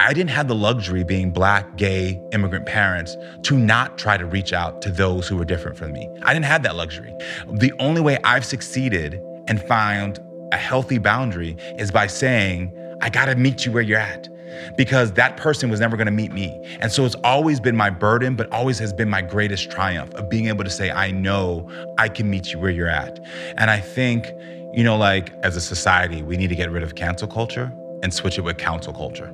I didn't have the luxury being black, gay, immigrant parents to not try to reach out to those who were different from me. I didn't have that luxury. The only way I've succeeded and found a healthy boundary is by saying, I gotta meet you where you're at because that person was never gonna meet me. And so it's always been my burden, but always has been my greatest triumph of being able to say, I know I can meet you where you're at. And I think, you know, like as a society, we need to get rid of cancel culture and switch it with counsel culture.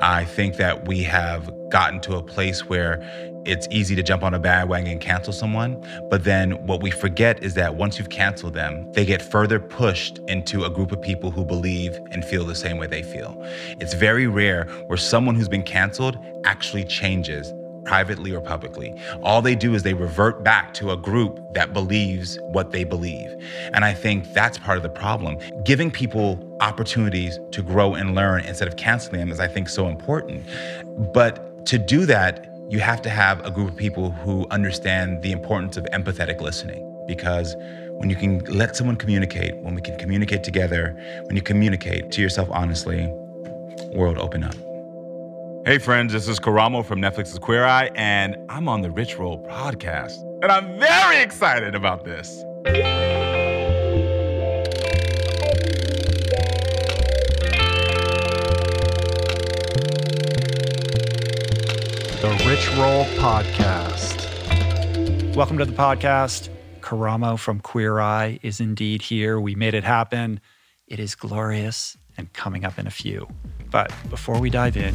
I think that we have gotten to a place where it's easy to jump on a bandwagon and cancel someone. But then what we forget is that once you've canceled them, they get further pushed into a group of people who believe and feel the same way they feel. It's very rare where someone who's been canceled actually changes privately or publicly. All they do is they revert back to a group that believes what they believe. And I think that's part of the problem. Giving people opportunities to grow and learn instead of canceling them is, I think, so important. But to do that, you have to have a group of people who understand the importance of empathetic listening because when you can let someone communicate, when we can communicate together, when you communicate to yourself honestly, world open up. Hey, friends, this is Karamo from Netflix's Queer Eye, and I'm on the Rich Roll podcast. And I'm very excited about this. The Rich Roll Podcast. Welcome to the podcast. Karamo from Queer Eye is indeed here. We made it happen. It is glorious and coming up in a few. But before we dive in,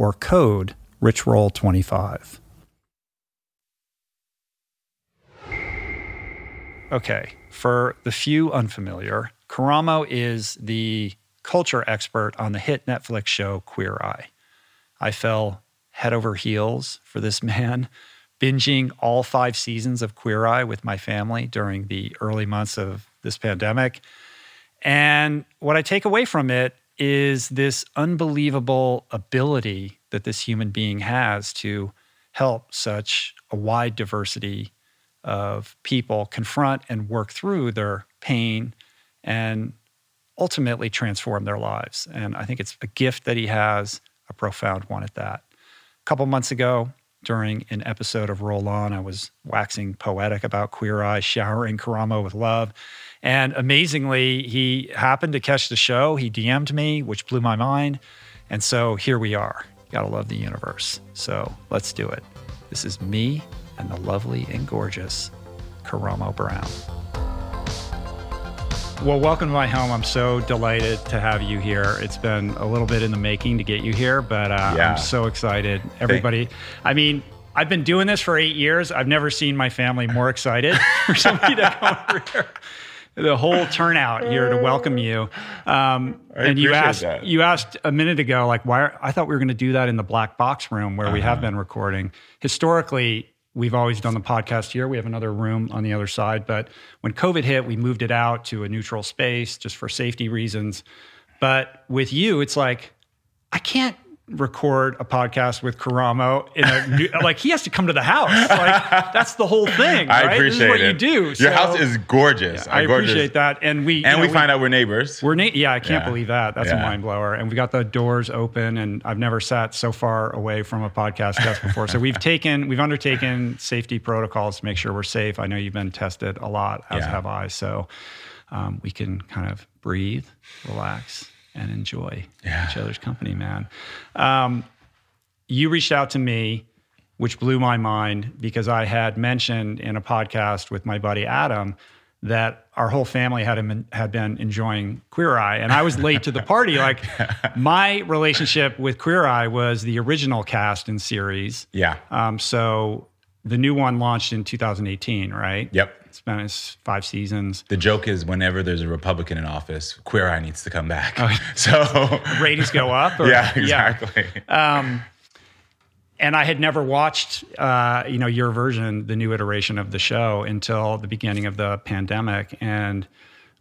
or code richroll25. Okay, for the few unfamiliar, Karamo is the culture expert on the hit Netflix show Queer Eye. I fell head over heels for this man, binging all five seasons of Queer Eye with my family during the early months of this pandemic. And what I take away from it is this unbelievable ability that this human being has to help such a wide diversity of people confront and work through their pain and ultimately transform their lives. And I think it's a gift that he has, a profound one at that. A couple months ago, during an episode of Roll On, I was waxing poetic about Queer Eye, showering Karamo with love. And amazingly, he happened to catch the show. He DM'd me, which blew my mind. And so here we are. Gotta love the universe. So let's do it. This is me and the lovely and gorgeous Karamo Brown. Well, welcome to my home. I'm so delighted to have you here. It's been a little bit in the making to get you here, but uh, yeah. I'm so excited. Everybody, I mean, I've been doing this for eight years. I've never seen my family more excited for somebody to come over here. The whole turnout here to welcome you. Um, and you asked that. you asked a minute ago, like, why? Are, I thought we were going to do that in the black box room where uh-huh. we have uh-huh. been recording. Historically, We've always done the podcast here. We have another room on the other side. But when COVID hit, we moved it out to a neutral space just for safety reasons. But with you, it's like, I can't record a podcast with Karamo in a new, like he has to come to the house. Like that's the whole thing. Right? I appreciate this is what it. you do. Your so, house is gorgeous. Yeah, I gorgeous. appreciate that. And we and we, know, find we, out we're neighbors. We're na- yeah, I can't yeah. believe that. That's yeah. a mind blower. And we got the doors open, and I've never sat so far away from a podcast guest before. so we've taken we've undertaken safety protocols to make sure we're safe. I know you've been tested a lot, as have I. So um, we can kind of breathe, relax and enjoy yeah. each other's company, man. Um, you reached out to me, which blew my mind because I had mentioned in a podcast with my buddy Adam that our whole family had been, had been enjoying Queer Eye, and I was late to the party. Like my relationship with Queer Eye was the original cast and series. Yeah. Um, so the new one launched in 2018, right? Yep. It's been it's five seasons. The joke is whenever there's a Republican in office, Queer Eye needs to come back. Oh, so ratings go up. Or, yeah, exactly. Yeah. Um, and I had never watched, uh, you know, your version, the new iteration of the show, until the beginning of the pandemic, and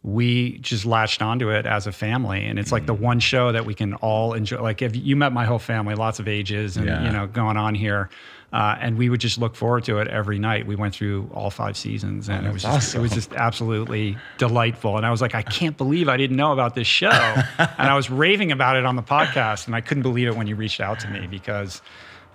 we just latched onto it as a family. And it's like the mm. one show that we can all enjoy. Like, if you met my whole family, lots of ages, and yeah. you know, going on here. Uh, and we would just look forward to it every night. We went through all five seasons, and oh, it was just, awesome. it was just absolutely delightful. And I was like, I can't believe I didn't know about this show, and I was raving about it on the podcast, and I couldn't believe it when you reached out to me because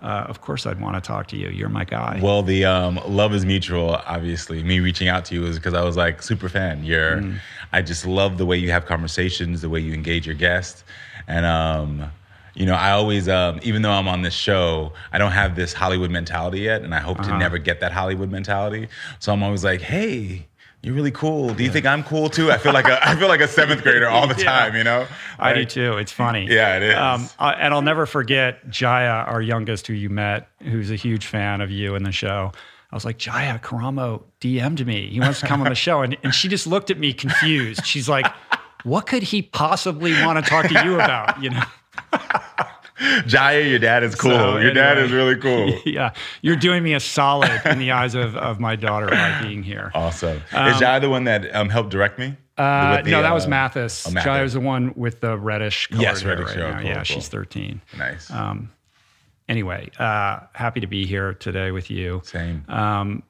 uh, of course I'd want to talk to you. You're my guy. Well, the um, love is mutual. Obviously, me reaching out to you is because I was like super fan. You're, mm. I just love the way you have conversations, the way you engage your guests, and um, you know, I always, um, even though I'm on this show, I don't have this Hollywood mentality yet, and I hope uh-huh. to never get that Hollywood mentality. So I'm always like, hey you're really cool. Do you think I'm cool too? I feel like a I feel like a seventh grader all the yeah. time. You know, like, I do too. It's funny. Yeah, it is. Um, and I'll never forget Jaya, our youngest, who you met, who's a huge fan of you and the show. I was like, Jaya Karamo DM'd me. He wants to come on the show. And, and she just looked at me confused. She's like, what could he possibly want to talk to you about? You know? Jaya, your dad is cool. So, your dad is really cool. yeah. You're doing me a solid in the eyes of, of my daughter by being here. Awesome. is Jaya the one that um, helped direct me? Uh, the, no, that was uh, Mathis. oh, Mathis. Jaya was the one with the reddish color Yes, hair reddish right hair. now. Cool, yeah, cool. she's 13. Nice. Um, anyway, uh, happy to be here today with you. Same. Um,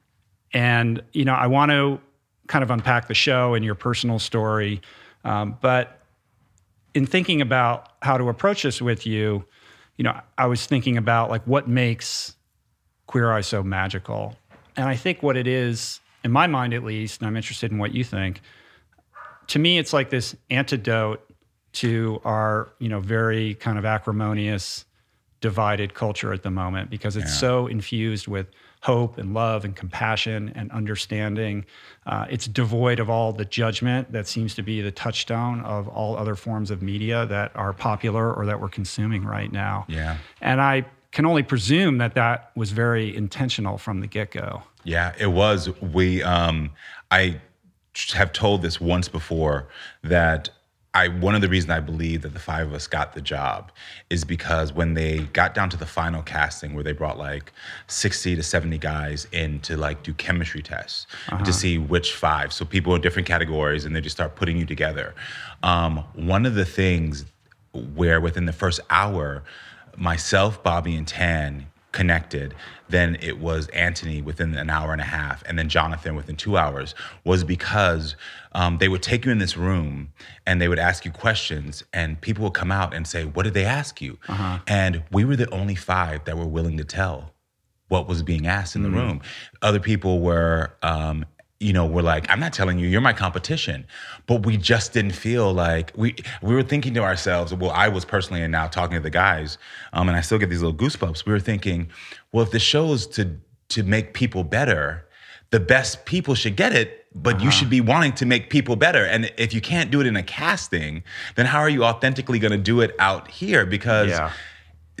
and you know, I want to kind of unpack the show and your personal story, um, but in thinking about how to approach this with you, you know, I was thinking about like what makes Queer Eye so magical, and I think what it is, in my mind at least, and I'm interested in what you think. To me, it's like this antidote to our, you know, very kind of acrimonious, divided culture at the moment because it's so infused with hope and love and compassion and understanding. Uh, it's devoid of all the judgment that seems to be the touchstone of all other forms of media that are popular or that we're consuming right now. Yeah. And I can only presume that that was very intentional from the get go. Yeah, it was. We, um, I have told this once before that I one of the reasons I believe that the five of us got the job is because when they got down to the final casting where they brought like 60 to 70 guys in to like do chemistry tests to see which five. So people in different categories and they just start putting you together. Um, one of the things where within the first hour, myself, Bobby, and Tan connected, then it was Anthony within an hour and a half, and then Jonathan within two hours, was because um, they would take you in this room and they would ask you questions, and people would come out and say, What did they ask you? And we were the only five that were willing to tell what was being asked in the room. Other people were, um, you know, were like, "I'm not telling you, you're my competition," but we just didn't feel like we we were thinking to ourselves. Well, I was personally, and now talking to the guys, um, and I still get these little goosebumps. We were thinking, well, if the show's to to make people better, the best people should get it. But you should be wanting to make people better. And if you can't do it in a casting, then how are you authentically going to do it out here? Because Yeah.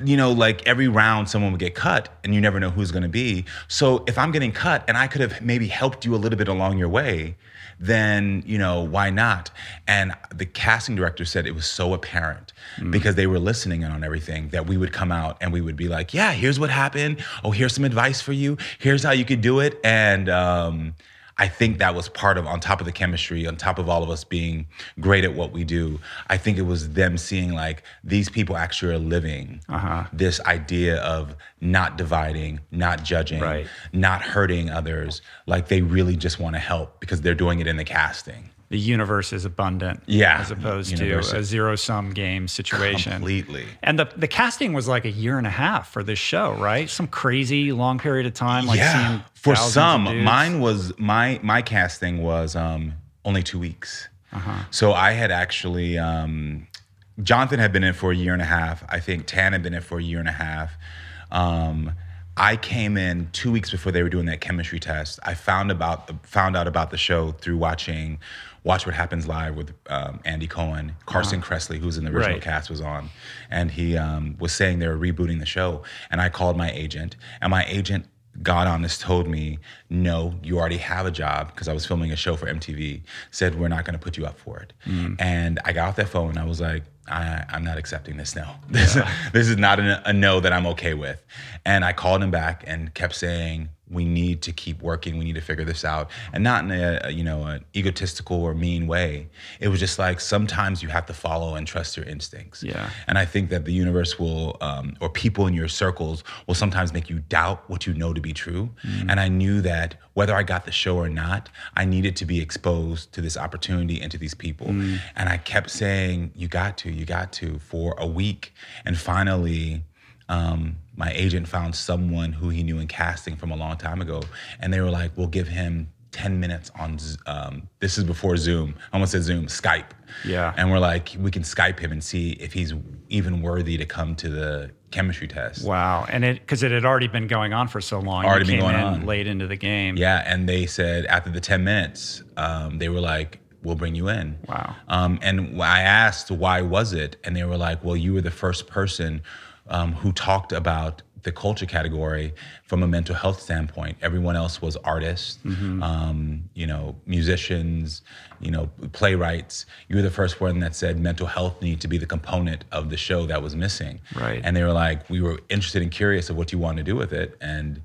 you know, like every round someone would get cut and you never know who's going to be. So if I'm getting cut and I could have maybe helped you a little bit along your way, then, you know, why not? And the casting director said it was so apparent because they were listening in on everything that we would come out and we would be like, yeah, here's what happened. Oh, here's some advice for you. Here's how you could do it. And, um, I think that was part of, on top of the chemistry, on top of all of us being great at what we do. I think it was them seeing like these people actually are living uh-huh. this idea of not dividing, not judging, Right. not hurting others. Like they really just want to help because they're doing it in the casting. The universe is abundant, Yeah. as opposed Universe- to a zero sum game situation. Completely. And the the casting was like a year and a half for this show, right? Some crazy long period of time, like yeah. For some, mine was my my casting was um, only two weeks. Uh-huh. So I had actually um, Jonathan had been in for a year and a half. I think Tan had been in for a year and a half. Um, I came in two weeks before they were doing that chemistry test. I found about found out about the show through watching Watch What Happens Live with um, Andy Cohen, Carson Kressley, who's in the original Right. cast, was on, and he um, was saying they were rebooting the show. And I called my agent, and my agent God honest told me, no, you already have a job because I was filming a show for MTV. Said we're not going to put you up for it. Mm. And I got off that phone and I was like, I, I'm not accepting this. No, this, this is not a, a no that I'm okay with. And I called him back and kept saying, we need to keep working. We need to figure this out, and not in a, a, you know an egotistical or mean way. It was just like sometimes you have to follow and trust your instincts. Yeah. And I think that the universe will, um, or people in your circles will sometimes make you doubt what you know to be true. And I knew that whether I got the show or not, I needed to be exposed to this opportunity and to these people. And I kept saying, you got to, you got to, for a week. And finally, um, my agent found someone who he knew in casting from a long time ago. And they were like, we'll give him 10 minutes on, um, this is before Zoom. I almost said Zoom, Skype. Yeah. And we're like, we can Skype him and see if he's even worthy to come to the chemistry test. Wow, and it because it had already been going on for so long. Already been going in on. late into the game. Yeah. And they said after the 10 minutes, um, they were like, we'll bring you in. Wow. Um, and I asked, why was it? And they were like, well, you were the first person um, who talked about the culture category from a mental health standpoint. Everyone else was artists, Mm-hmm. um, you know, musicians, you know, playwrights. You were the first one that said mental health need to be the component of the show that was missing. Right. And they were like, we were interested and curious of what you want to do with it, and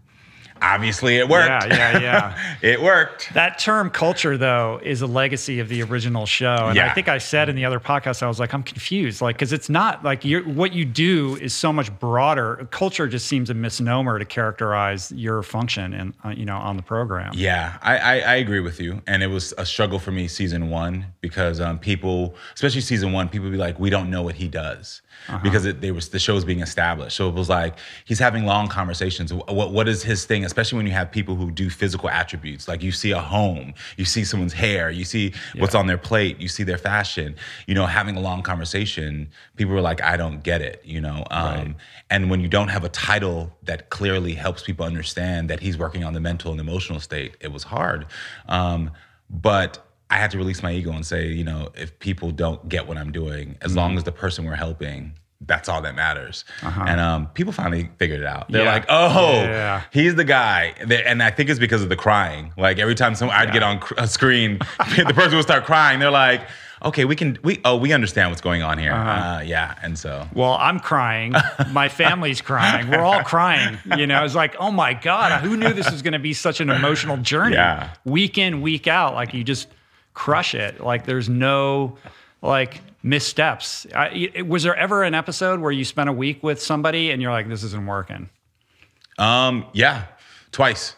obviously it worked. Yeah, yeah, yeah. it worked. That term culture, though, is a legacy of the original show. And I think I said in the other podcast, I was like, I'm confused. Like, because it's not like you're, what you do is so much broader. Culture just seems a misnomer to characterize your function and, uh, you know, on the program. Yeah, I, I, I agree with you. And it was a struggle for me season one because um, people, especially season one, people be like, we don't know what he does because it, they was the show was being established. So it was like he's having long conversations. What what is his thing? Especially when you have people who do physical attributes, like you see a home, you see someone's hair, you see what's on their plate, you see their fashion. You know, having a long conversation, people were like, I don't get it. You know, um, and when you don't have a title that clearly helps people understand that he's working on the mental and emotional state, it was hard. Um, but I had to release my ego and say, you know, if people don't get what I'm doing, as long as the person we're helping, that's all that matters. And um, people finally figured it out. They're Yeah. like, oh, Yeah. he's the guy. And I think it's because of the crying. Like every time someone I'd get on a screen, the person would start crying. They're like, okay, we can, we, oh, we understand what's going on here. uh yeah. And so, Well, I'm crying. My family's crying. We're all crying. You know, it's like, oh my God, who knew this was going to be such an emotional journey? Yeah. Week in, week out. Like you just crush it. Like there's no like missteps. I, it- was there ever an episode where you spent a week with somebody and you're like, this isn't working? Um, yeah, twice.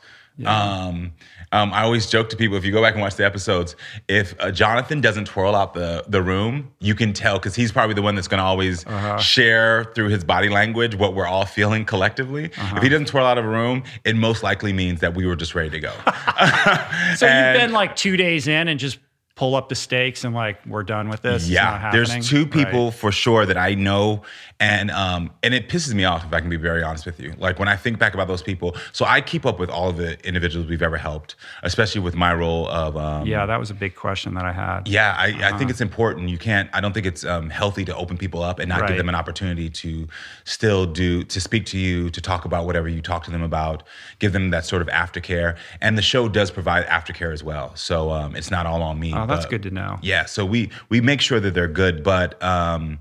Um, um, I always joke to people if you go back and watch the episodes, if uh, Jonathan doesn't twirl out the the room, you can tell because he's probably the one that's going to always share through his body language what we're all feeling collectively. If he doesn't twirl out of a room, it most likely means that we were just ready to go. So And- you've been like two days in and just pull up the stakes and like, we're done with this. It's not yeah, there's two people Right. for sure that I know, and um, and it pisses me off if I can be very honest with you. Like when I think back about those people, so I keep up with all of the individuals we've ever helped, especially with my role of um, Yeah, that was a big question that I had. yeah, I, I think it's important. You can't. I don't think it's um, healthy to open people up and not Right. give them an opportunity to still do to speak to you, to talk about whatever you talk to them about. Give them that sort of aftercare, and the show does provide aftercare as well. So um, it's not all on me. Oh, that's but- good to know. yeah, so we we make sure that they're good, but um,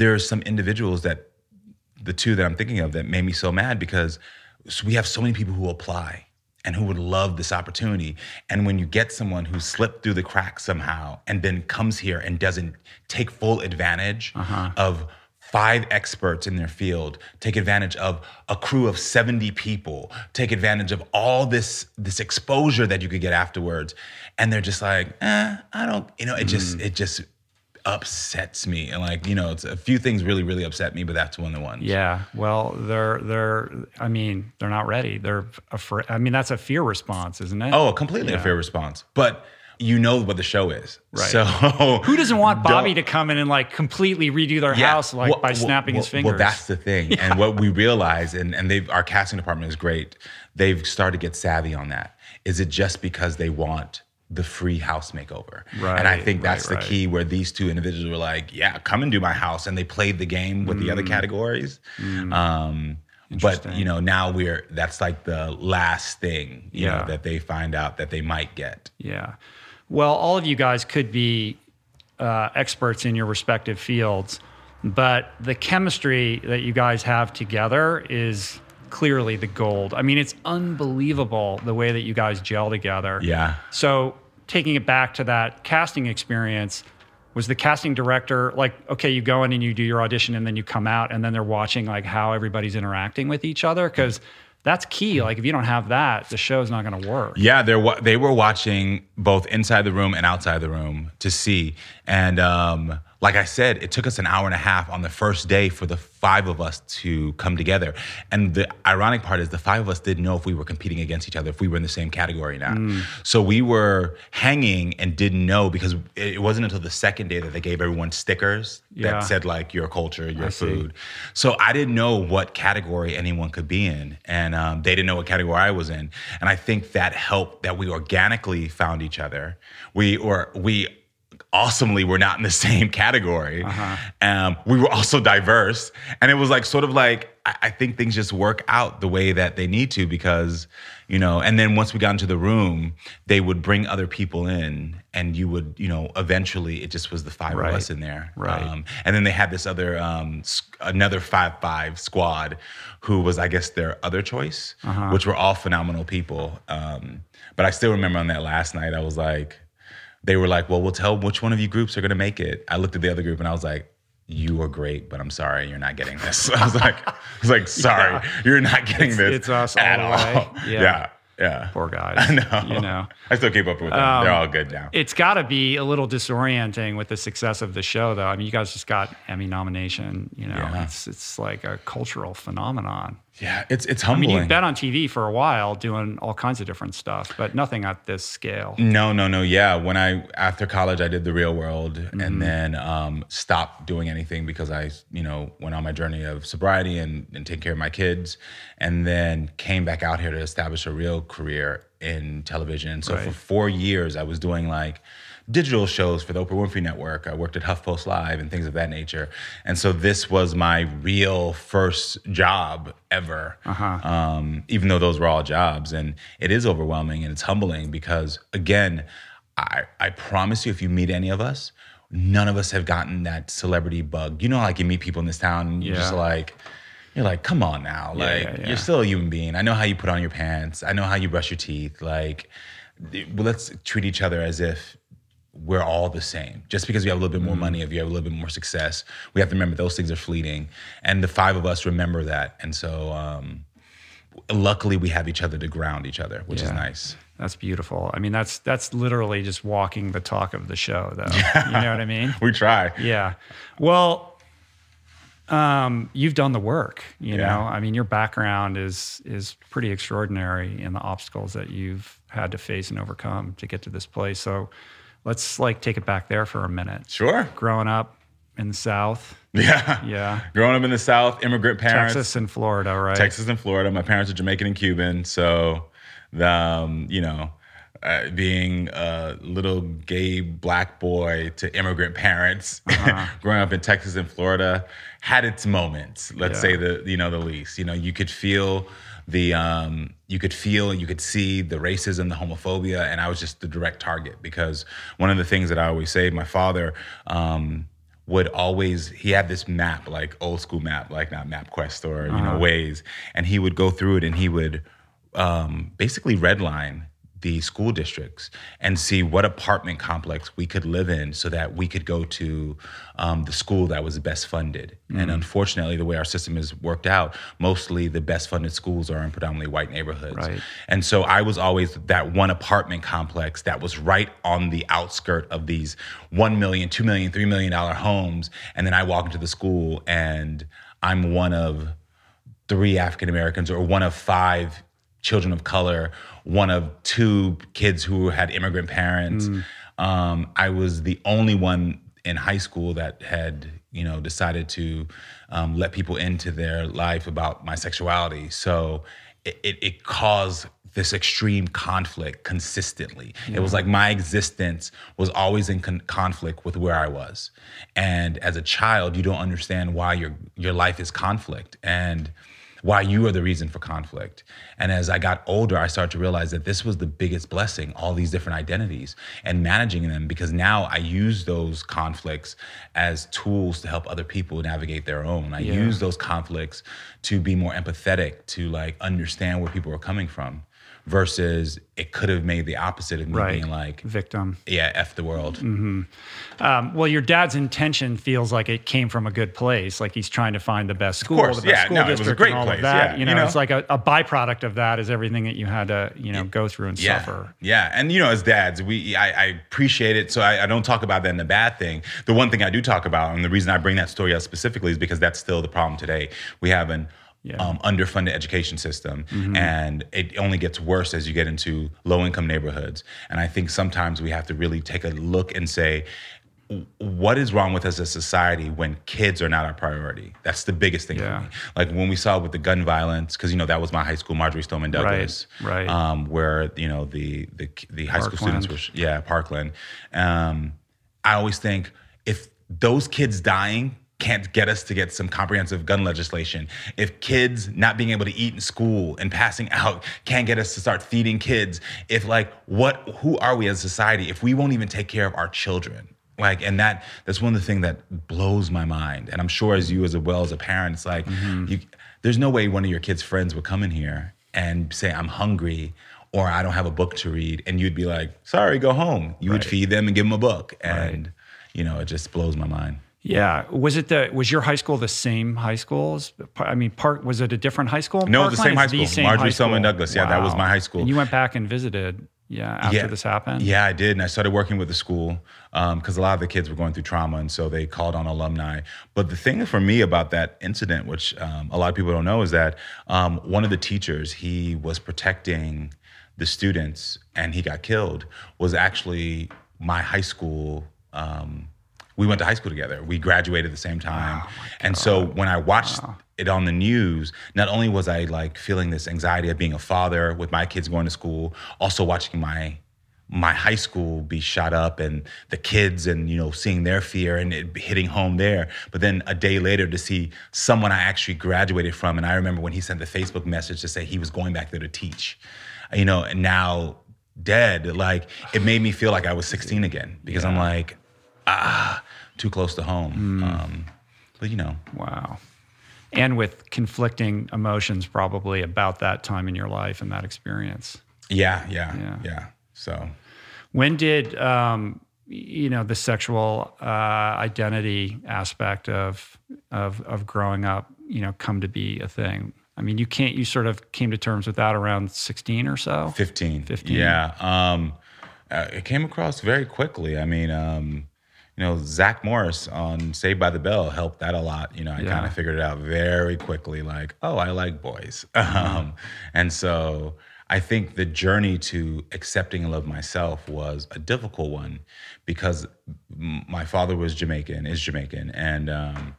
are some individuals that the two that I'm thinking of that made me so mad because we have so many people who apply and who would love this opportunity. And when you get someone who slipped through the cracks somehow and then comes here and doesn't take full advantage of five experts in their field, take advantage of a crew of 70 people, take advantage of all this this exposure that you could get afterwards. And they're just like, eh, I don't, you know, it just it just upsets me. And like, you know, it's a few things really, really upset me, but that's one of the ones. Yeah, well, they're they're. I mean, they're not ready. They're afraid. I mean, that's a fear response, isn't it? Oh, completely a fear response. But you know what the show is. Right. So who doesn't want Bobby to come in and like completely redo their Yeah. house like Well- by well- snapping his fingers? Well, that's the thing. And what we realize, and, and they've our casting department is great. They've started to get savvy on that. Is it just because they want the free house makeover? Right, And I think that's right, the right. key where these two individuals were like, yeah, come and do my house. And they played the game with the Mm. other categories. Um, but you know, now we're that's like the last thing, you Yeah. know, that they find out that they might get. Yeah. Well, all of you guys could be uh, experts in your respective fields, but the chemistry that you guys have together is clearly the gold. I mean, it's unbelievable the way that you guys gel together. Yeah. So, taking it back to that casting experience, was the casting director like, okay, you go in and you do your audition and then you come out and then they're watching like how everybody's interacting with each other? Because that's key. Like, if you don't have that, the show's not going to work. Yeah, they're wa- they were watching both inside the room and outside the room to see. And um, like I said, it took us an hour and a half on the first day for the five of us to come together. And the ironic part is the five of us didn't know if we were competing against each other, if we were in the same category now. Mm. So we were hanging and didn't know because it wasn't until the second day that they gave everyone stickers Yeah. that said like your culture, your see. food. So I didn't know what category anyone could be in, and um, they didn't know what category I was in. And I think that helped that we organically found each other. We or we awesomely we were not in the same category. Um, we were also diverse, and it was like sort of like I, I think things just work out the way that they need to because you know. And then once we got into the room, they would bring other people in, and you would you know eventually it just was the five Right. of us in there, Right. Um, and then they had this other um, another five five squad who was I guess their other choice, Uh-huh. which were all phenomenal people. Um, but I still remember on that last night, I was like, they were like, well, we'll tell which one of you groups are going to make it. I looked at the other group and I was like, you are great, but I'm sorry, you're not getting this. I was like, I was like, sorry, Yeah. you're not getting It's- this it's us at all all. Yeah. yeah, yeah. Poor guys. I know. You know. I still keep up with them. Um, They're all good now. It's got to be a little disorienting with the success of the show, though. I mean, you guys just got Emmy nomination. You know, Yeah. it's it's like a cultural phenomenon. Yeah, it's it's humbling. I mean, you've been on TV for a while doing all kinds of different stuff, but nothing at this scale. No, no, no. Yeah, when I after college, I did the Real World, Mm-hmm. and then um, stopped doing anything because I, you know, went on my journey of sobriety and, and taking care of my kids, and then came back out here to establish a real career in television. So for four years, I was doing like digital shows for the Oprah Winfrey Network. I worked at HuffPost Live and things of that nature. And so this was my real first job ever. Um, even though those were all jobs, and it is overwhelming and it's humbling because again, I, I promise you, if you meet any of us, none of us have gotten that celebrity bug. You know, like you meet people in this town, and you're just like. You're like, come on now. Yeah, Like, yeah, yeah. you're still a human being. I know how you put on your pants. I know how you brush your teeth. Like, let's treat each other as if we're all the same. Just because we have a little bit Mm-hmm. more money, if you have a little bit more success, we have to remember those things are fleeting. And the five of us remember that. And so, um, luckily, we have each other to ground each other, which is nice. That's beautiful. I mean, that's that's literally just walking the talk of the show, though. You know what I mean? We try. Yeah. Well, um, you've done the work. You Yeah. know, I mean, your background is is pretty extraordinary in the obstacles that you've had to face and overcome to get to this place. So, let's like take it back there for a minute. Sure. Growing up in the South, Yeah. yeah, Growing up in the South, immigrant parents. Texas and Florida, right? Texas and Florida. My parents are Jamaican and Cuban, so the um, you know. Uh, being a little gay black boy to immigrant parents, Uh-huh. growing up in Texas and Florida, had its moments. Let's Yeah. say the you know the least. You know, you could feel the um, you could feel and you could see the racism, the homophobia, and I was just the direct target because one of the things that I always say, my father. Um, would always he had this map like old school map like not MapQuest or you know Waze, and he would go through it and he would um, basically redline the school districts and see what apartment complex we could live in so that we could go to um, the school that was best funded. And unfortunately, the way our system is worked out, mostly the best funded schools are in predominantly white neighborhoods. Right. And so I was always that one apartment complex that was right on the outskirt of these $1 million, $2 million, $3 million homes. And then I walk into the school and I'm one of three African Americans or one of five children of color, one of two kids who had immigrant parents. Um, I was the only one in high school that had, you know, decided to um, let people into their life about my sexuality. So it, it, it caused this extreme conflict consistently. It was like my existence was always in con- conflict with where I was. And as a child, you don't understand why your your life is conflict and why you are the reason for conflict. And as I got older, I started to realize that this was the biggest blessing, all these different identities and managing them because now I use those conflicts as tools to help other people navigate their own. I Yeah. use those conflicts to be more empathetic, to like understand where people are coming from versus it could have made the opposite of me Right. being like, Victim. yeah, F the world. Um, well, your dad's intention feels like it came from a good place. Like he's trying to find the best school, the best yeah, school no, it was a district, great and all place, of that. yeah, you know, you know? it's like a, a byproduct of that is everything that you had to, you know, go through and yeah, suffer. Yeah, and you know, as dads, we I, I appreciate it. So I, I don't talk about that in the bad thing. The one thing I do talk about, and the reason I bring that story up specifically, is because that's still the problem today. We have an Yeah. Mm-hmm. um, underfunded education system, and it only gets worse as you get into low income neighborhoods. And I think sometimes we have to really take a look and say. What is wrong with us as a society when kids are not our priority? That's the biggest thing Yeah. for me. Like when we saw with the gun violence, because you know that was my high school, Marjory Stoneman Douglas, right. right. Um, where you know the the the high school students were, yeah, Parkland. Um, I always think if those kids dying can't get us to get some comprehensive gun legislation. If kids not being able to eat in school and passing out can't get us to start feeding kids, if like what who are we as a society if we won't even take care of our children? Like and that that's one of the things that blows my mind. And I'm sure as you as well as a parent, it's like mm-hmm. you, there's no way one of your kids' friends would come in here and say, I'm hungry or I don't have a book to read. And you'd be like, sorry, go home. You right. would feed them and give them a book. And, right. you know, it just blows my mind. Yeah. Was it the was your high school the same high school? I mean, part was it a different high school? No, the same high school. Same Marjory Stoneman Douglas. Yeah, wow. that was my high school. And you went back and visited. Yeah, after yeah. this happened. Yeah, I did, and I started working with the school because um, a lot of the kids were going through trauma, and so they called on alumni. But the thing for me about that incident, which um, a lot of people don't know, is that um, one of the teachers he was protecting the students, and he got killed. Was actually my high school um, we went to high school together. We graduated at the same time. Oh and so when I watched wow. it on the news, not only was I like feeling this anxiety of being a father with my kids going to school, also watching my my high school be shot up and the kids and you know seeing their fear and it hitting home there but then a day later to see someone i actually graduated from and i remember when he sent the facebook message to say he was going back there to teach you know and now dead like it made me feel like i was 16 again because yeah. i'm like ah, too close to home. Mm. Um, but you know, wow. And with conflicting emotions, probably about that time in your life and that experience. Yeah, yeah, yeah. yeah. So, when did um, you know the sexual uh, identity aspect of of of growing up, you know, come to be a thing? I mean, you can't. You sort of came to terms with that around sixteen or so. Fifteen. Fifteen. Yeah. Um, uh, it came across very quickly. I mean, um, you know, Zach Morris on Saved by the Bell helped that a lot. You know, I yeah. kind of figured it out very quickly, like, oh, I like boys. Mm-hmm. Um, and so I think the journey to accepting and love myself was a difficult one because my father was Jamaican, is Jamaican, and um,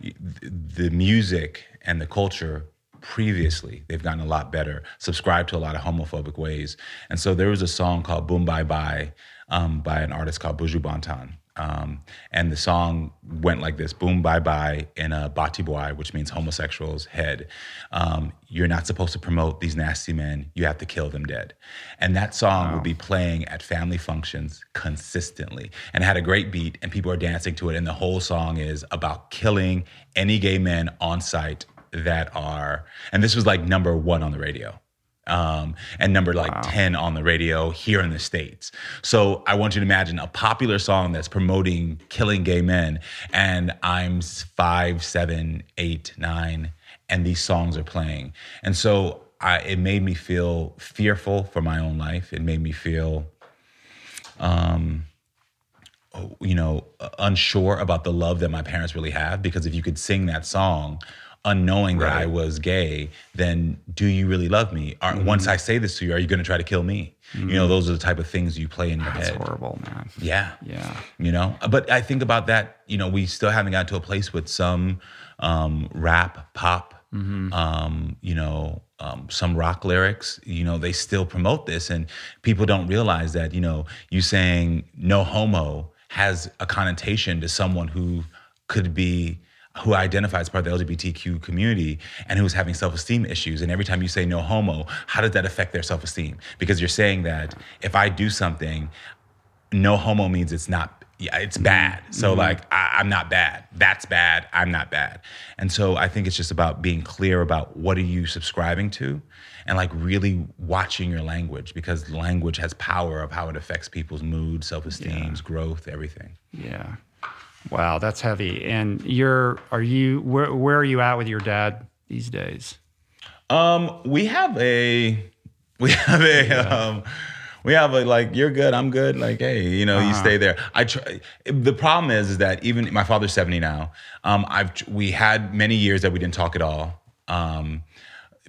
the music and the culture previously they've gotten a lot better subscribed to a lot of homophobic ways and so there was a song called boom bye bye um, by an artist called buju banton um, and the song went like this boom bye bye in a bati boy which means homosexual's head. Um, you're not supposed to promote these nasty men. You have to kill them dead. And that song wow. would be playing at family functions consistently. And had a great beat and people are dancing to it. And the whole song is about killing any gay men on site that are and this was like number one on the radio um, and number like wow. 10 on the radio here in the States. So I want you to imagine a popular song that's promoting killing gay men, and I'm five, seven, eight, nine, and these songs are playing. And so I, it made me feel fearful for my own life. It made me feel, um, you know, unsure about the love that my parents really have. Because if you could sing that song, unknowing right. that I was gay, then do you really love me? Are, mm-hmm. Once I say this to you, are you going to try to kill me? Mm-hmm. You know, mm-hmm. those are the type of things you play in your That's head. horrible, man. Yeah. Yeah. You know, but I think about that, you know, we still haven't gotten to a place with some um, rap, pop, mm-hmm. um, you know, um, some rock lyrics, you know, they still promote this. And people don't realize that, you know, you saying no homo has a connotation to someone who could be who identifies as part of the LGBTQ community and who's having self-esteem issues. And every time you say no homo, how does that affect their self-esteem? Because you're saying that if I do something, no homo means it's not yeah, it's bad. So mm-hmm. like I, am not bad. That's bad. I'm not bad. And so I think it's just about being clear about what are you subscribing to and like really watching your language because language has power of how it affects people's mood, self-esteem, yeah. growth, everything. Yeah. Wow, that's heavy. And you're are you where where are you at with your dad these days? Um, we have a we have a yeah. um we have a like you're good i'm good like hey you know uh-huh. you stay there i try the problem is is that even my father's 70 now um i've we had many years that we didn't talk at all um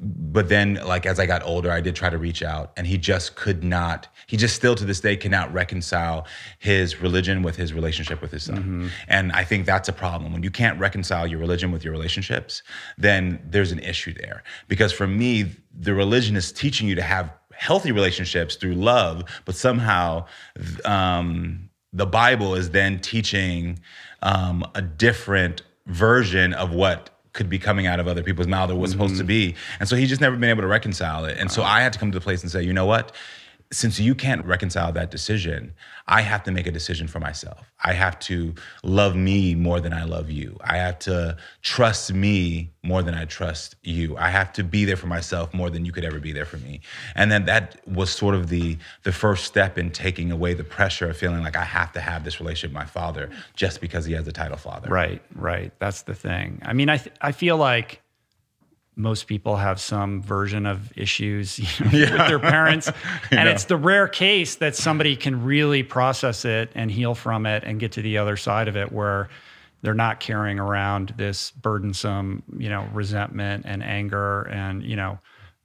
but then like as i got older i did try to reach out and he just could not he just still to this day cannot reconcile his religion with his relationship with his son. Mm-hmm. and i think that's a problem. When you can't reconcile your religion with your relationships then there's an issue there. Because for me the religion is teaching you to have healthy relationships through love but somehow um, the Bible is then teaching um, a different version of what could be coming out of other people's mouth or was supposed to mm-hmm. be. And so he's just never been able to reconcile it. And so I had to come to the place and say, you know what? Since you can't reconcile that decision, I have to make a decision for myself. I have to love me more than I love you. I have to trust me more than I trust you. I have to be there for myself more than you could ever be there for me. And then that was sort of the the first step in taking away the pressure of feeling like I have to have this relationship with my father just because he has the title father. Right, right. That's the thing. I mean, I th- I feel like most people have some version of issues you know, yeah. with their parents. and it's the rare case that somebody can really process it and heal from it and get to the other side of it where they're not carrying around this burdensome, you know, resentment and anger and, you know,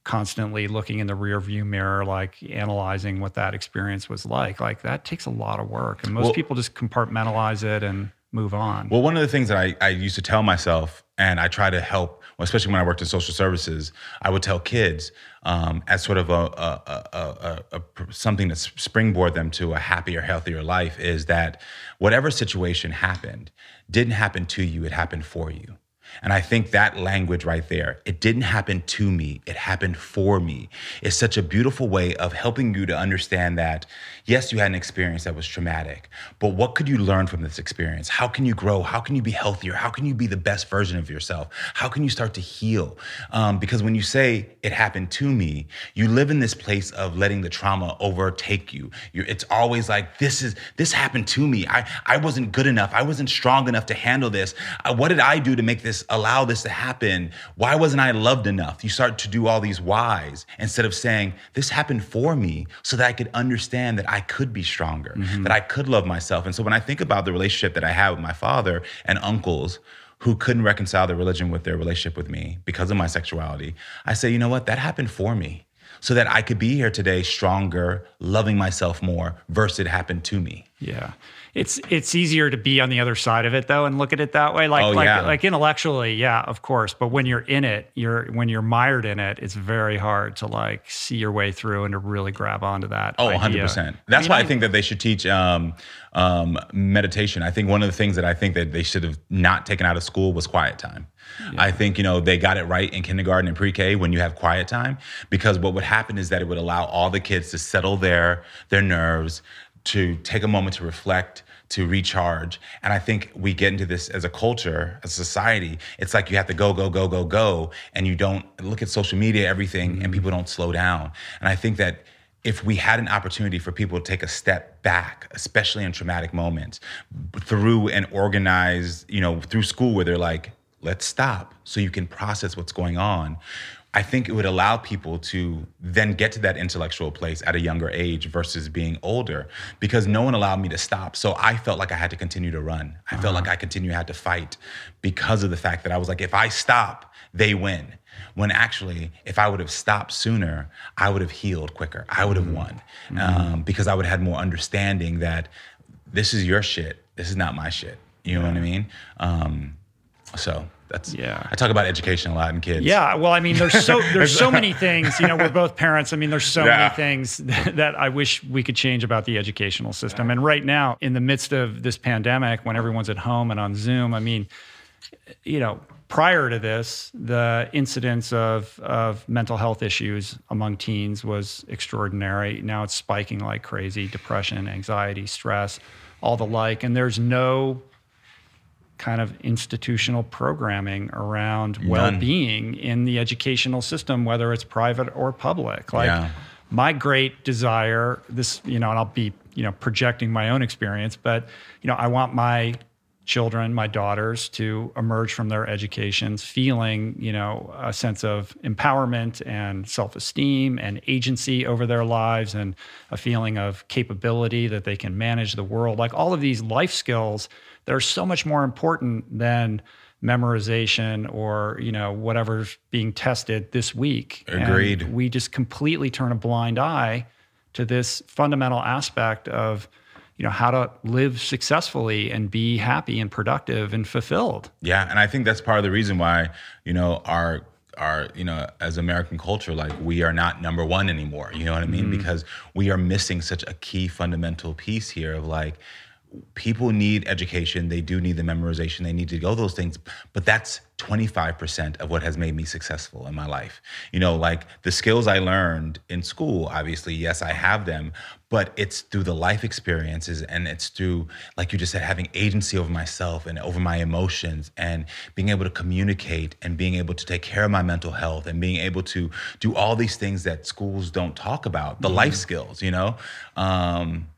constantly looking in the rear view mirror, like analyzing what that experience was like. Like that takes a lot of work. And most well, people just compartmentalize it and move on. Well, one of the things that I, I used to tell myself, and I try to help, especially when I worked in social services, I would tell kids um, as sort of a, a, a, a, something to springboard them to a happier, healthier life is that whatever situation happened didn't happen to you, it happened for you. And I think that language right there, it didn't happen to me, it happened for me, is such a beautiful way of helping you to understand that, yes, you had an experience that was traumatic, but what could you learn from this experience? How can you grow? How can you be healthier? How can you be the best version of yourself? How can you start to heal? Um, because when you say it happened to me, you live in this place of letting the trauma overtake you. You're, it's always like, this is, this happened to me. I, I wasn't good enough. I wasn't strong enough to handle this. Uh, what did I do to make this allow this to happen? Why wasn't I loved enough? You start to do all these whys instead of saying, this happened for me so that I could understand that I could be stronger, mm-hmm. that I could love myself. And so when I think about the relationship that I had with my father and uncles, who couldn't reconcile their religion with their relationship with me because of my sexuality, I say, you know what? That happened for me so that I could be here today stronger, loving myself more versus it happened to me. Yeah it's it's easier to be on the other side of it though and look at it that way like oh, like yeah. like intellectually yeah of course but when you're in it you're when you're mired in it it's very hard to like see your way through and to really grab onto that oh idea. 100% that's I mean, why I, I, think that they should teach um, um, meditation i think one of the things that i think that they should have not taken out of school was quiet time yeah. I think, you know, they got it right in kindergarten and pre-K when you have quiet time because what would happen is that it would allow all the kids to settle their their nerves, to take a moment to reflect, to recharge. And I think we get into this as a culture, as a society. It's like you have to go, go, go, go, go. And you don't look at social media, everything, mm-hmm. and people don't slow down. And I think that if we had an opportunity for people to take a step back, especially in traumatic moments, through an organized, you know, through school where they're like, let's stop so you can process what's going on I think it would allow people to then get to that intellectual place at a younger age versus being older because no one allowed me to stop. So I felt like I had to continue to run. I uh-huh. felt like I continue had to fight because of the fact that I was like, if I stop, they win. When actually, if I would have stopped sooner, I would have healed quicker. I would have mm-hmm. won mm-hmm. um, because I would have had more understanding that this is your shit. This is not my shit. You know what I mean? Um, so that's yeah. I talk about education a lot in kids. Yeah, well, I mean, there's so there's so many things. You know, we're both parents. I mean, there's so yeah. many things that I wish we could change about the educational system. Yeah. And right now, in the midst of this pandemic, when everyone's at home and on Zoom, I mean, you know, prior to this, the incidence of of mental health issues among teens was extraordinary. Now it's spiking like crazy: depression, anxiety, stress, all the like. And there's no kind of institutional programming around well-being in the educational system whether it's private or public. Like yeah. my great desire this you know and I'll be you know projecting my own experience but you know I want my children my daughters to emerge from their educations feeling you know a sense of empowerment and self-esteem and agency over their lives and a feeling of capability that they can manage the world. Like all of these life skills that are so much more important than memorization or you know whatever's being tested this week. Agreed. And we just completely turn a blind eye to this fundamental aspect of you know how to live successfully and be happy and productive and fulfilled. Yeah, and I think that's part of the reason why you know our our you know as American culture like we are not number one anymore. You know what I mean? Mm-hmm. Because we are missing such a key fundamental piece here of like people need education. They do need the memorization. They need to go those things. But that's 25% of what has made me successful in my life. You know, like the skills I learned in school, obviously, yes, I have them, but it's through the life experiences and it's through, like you just said, having agency over myself and over my emotions and being able to communicate and being able to take care of my mental health and being able to do all these things that schools don't talk about, the mm-hmm. life skills, you know? Um,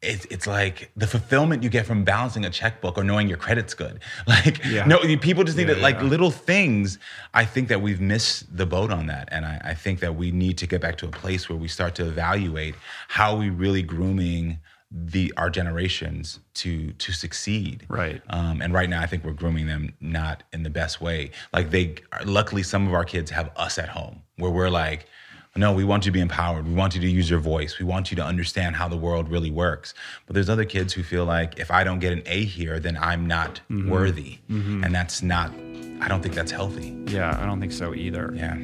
it's it's like the fulfillment you get from balancing a checkbook or knowing your credit's good. Like yeah. no, people just need yeah, it. Like yeah. little things. I think that we've missed the boat on that, and I, I, think that we need to get back to a place where we start to evaluate how we really grooming the our generations to to succeed. Right. Um, and right now, I think we're grooming them not in the best way. Like they, luckily, some of our kids have us at home where we're like no, we want you to be empowered. We want you to use your voice. We want you to understand how the world really works. But there's other kids who feel like if I don't get an A here, then I'm not mm-hmm. worthy. Mm-hmm. And that's not, I don't think that's healthy. Yeah, I don't think so either. Yeah.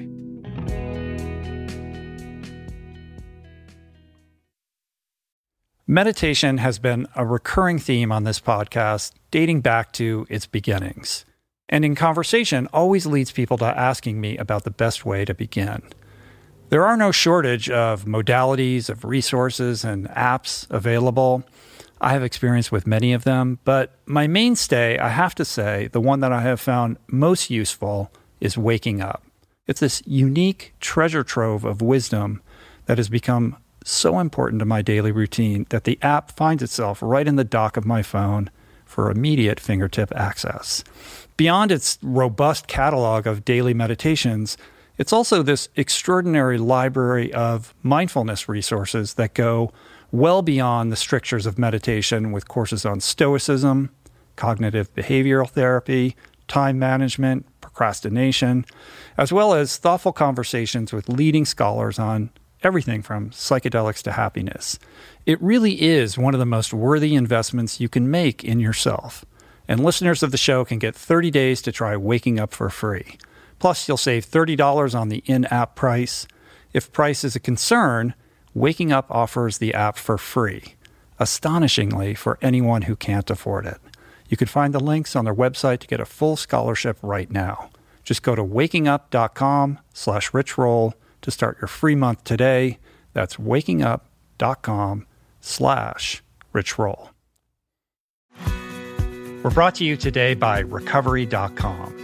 Meditation has been a recurring theme on this podcast dating back to its beginnings. And in conversation, always leads people to asking me about the best way to begin. There are no shortage of modalities, of resources, and apps available. I have experience with many of them, but my mainstay, I have to say, the one that I have found most useful is Waking Up. It's this unique treasure trove of wisdom that has become so important to my daily routine that the app finds itself right in the dock of my phone for immediate fingertip access. Beyond its robust catalog of daily meditations, it's also this extraordinary library of mindfulness resources that go well beyond the strictures of meditation with courses on stoicism, cognitive behavioral therapy, time management, procrastination, as well as thoughtful conversations with leading scholars on everything from psychedelics to happiness. It really is one of the most worthy investments you can make in yourself. And listeners of the show can get 30 days to try waking up for free. Plus, you'll save $30 on the in app price. If price is a concern, Waking Up offers the app for free, astonishingly for anyone who can't afford it. You can find the links on their website to get a full scholarship right now. Just go to wakingup.com slash richroll to start your free month today. That's wakingup.com slash richroll. We're brought to you today by recovery.com.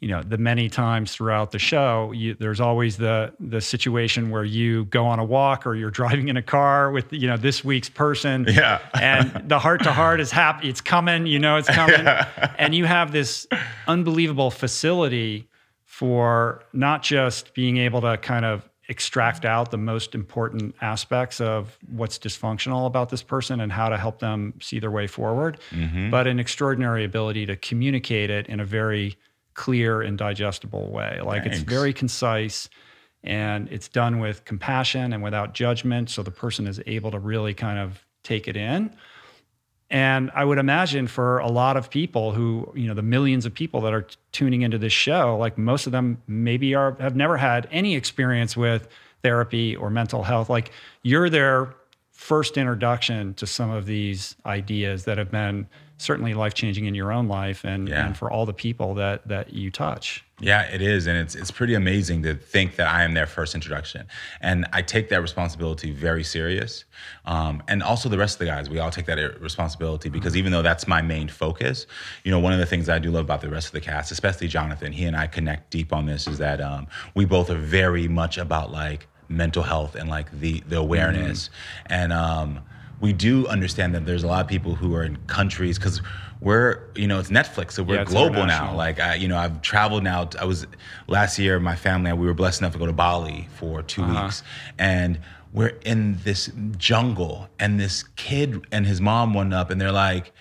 you know the many times throughout the show you, there's always the the situation where you go on a walk or you're driving in a car with you know this week's person Yeah. and the heart to heart is happy it's coming you know it's coming Yeah. and you have this unbelievable facility for not just being able to kind of extract out the most important aspects of what's dysfunctional about this person and how to help them see their way forward, Mm-hmm. but an extraordinary ability to communicate it in a very clear and digestible way. Like it's very concise and it's done with compassion and without judgment. So the person is able to really kind of take it in. And I would imagine for a lot of people who, you know, the millions of people that are t- tuning into this show, like most of them maybe are have never had any experience with therapy or mental health. Like you're their first introduction to some of these ideas that have been certainly life changing in your own life and, Yeah. and for all the people that that you touch. Yeah, it is, and it's it's pretty amazing to think that I am their first introduction, and I take that responsibility very serious. Um, and also the rest of the guys, we all take that responsibility because even though that's my main focus, you know, one of the things I do love about the rest of the cast, especially Jonathan, he and I connect deep on this, is that um, we both are very much about like mental health and like the the awareness, and um, we do understand that there's a lot of people who are in countries because we're you know it's Netflix, so we're Yeah, global now. Like I, you know, I've traveled now. I was last year. My family, we were blessed enough to go to Bali for 2 Uh-huh. weeks, and we're in this jungle, and this kid and his mom went up, and they're like.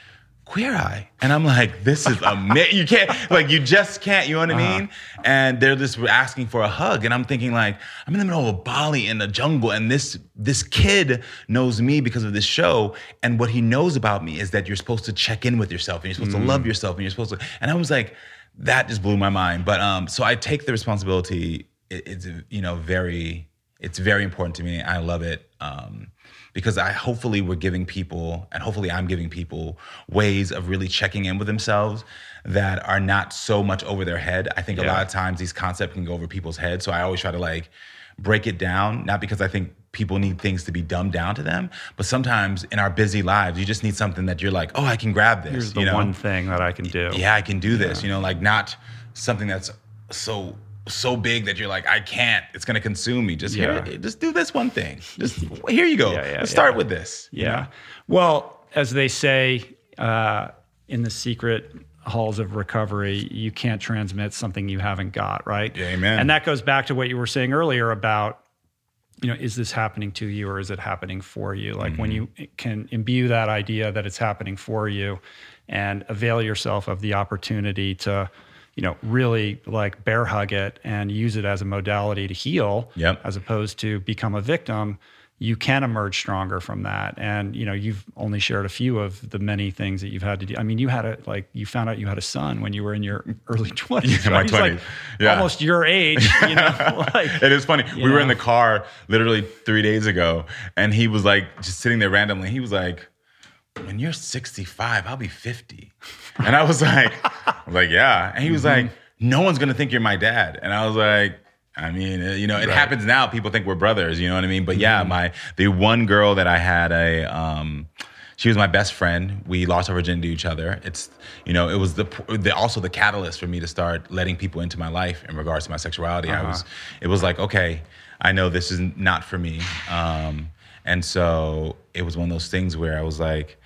Queer Eye, and I'm like, this is amazing. You can't, like, you just can't. You know what I Uh-huh. mean? And they're just asking for a hug, and I'm thinking, like, I'm in the middle of Bali in the jungle, and this this kid knows me because of this show, and what he knows about me is that you're supposed to check in with yourself, and you're supposed to love yourself, and you're supposed to. And I was like, that just blew my mind. But um, so I take the responsibility. It, it's you know very, it's very important to me. I love it. Um, because I hopefully we're giving people, and hopefully I'm giving people ways of really checking in with themselves that are not so much over their head. I think a lot of times these concepts can go over people's heads. So I always try to like break it down, not because I think people need things to be dumbed down to them, but sometimes in our busy lives, you just need something that you're like, oh, I can grab this. Here's the you know? one thing that I can do. yeah, I can do this. You know, like not something that's so so big that you're like, I can't. It's gonna consume me. Just Yeah. here, just do this one thing. Just here you go. Yeah, yeah, Let's start with this. you Yeah. know? Well, as they say uh, in the secret halls of recovery, you can't transmit something you haven't got, right? Amen. And that goes back to what you were saying earlier about, you know, is this happening to you or is it happening for you? Like when you Mm-hmm. can imbue that idea that it's happening for you and avail yourself of the opportunity to, you know, really like bear hug it and use it as a modality to heal Yep. as opposed to become a victim, you can emerge stronger from that. And you know, you've only shared a few of the many things that you've had to do. I mean, you had a like you found out you had a son when you were in your early twenties. Yeah, my right? He's like 20s. Yeah. almost your age. You know, like It is funny. We were in the car literally three days ago, and he was like just sitting there randomly. He was like, "When you're 65, I'll be 50," and I was like, "I was like, yeah." And he was Mm-hmm. like, "No one's gonna think you're my dad," and I was like. I mean, uh, you know, it happens now. People think we're brothers. You know what I mean? But Mm-hmm. yeah, my the one girl that I had a, um, she was my best friend. We lost our virginity to each other. It's, you know, it was the, the also the catalyst for me to start letting people into my life in regards to my sexuality. I was, it was like, okay, I know this is not for me. Um, and so it was one of those things where I was like,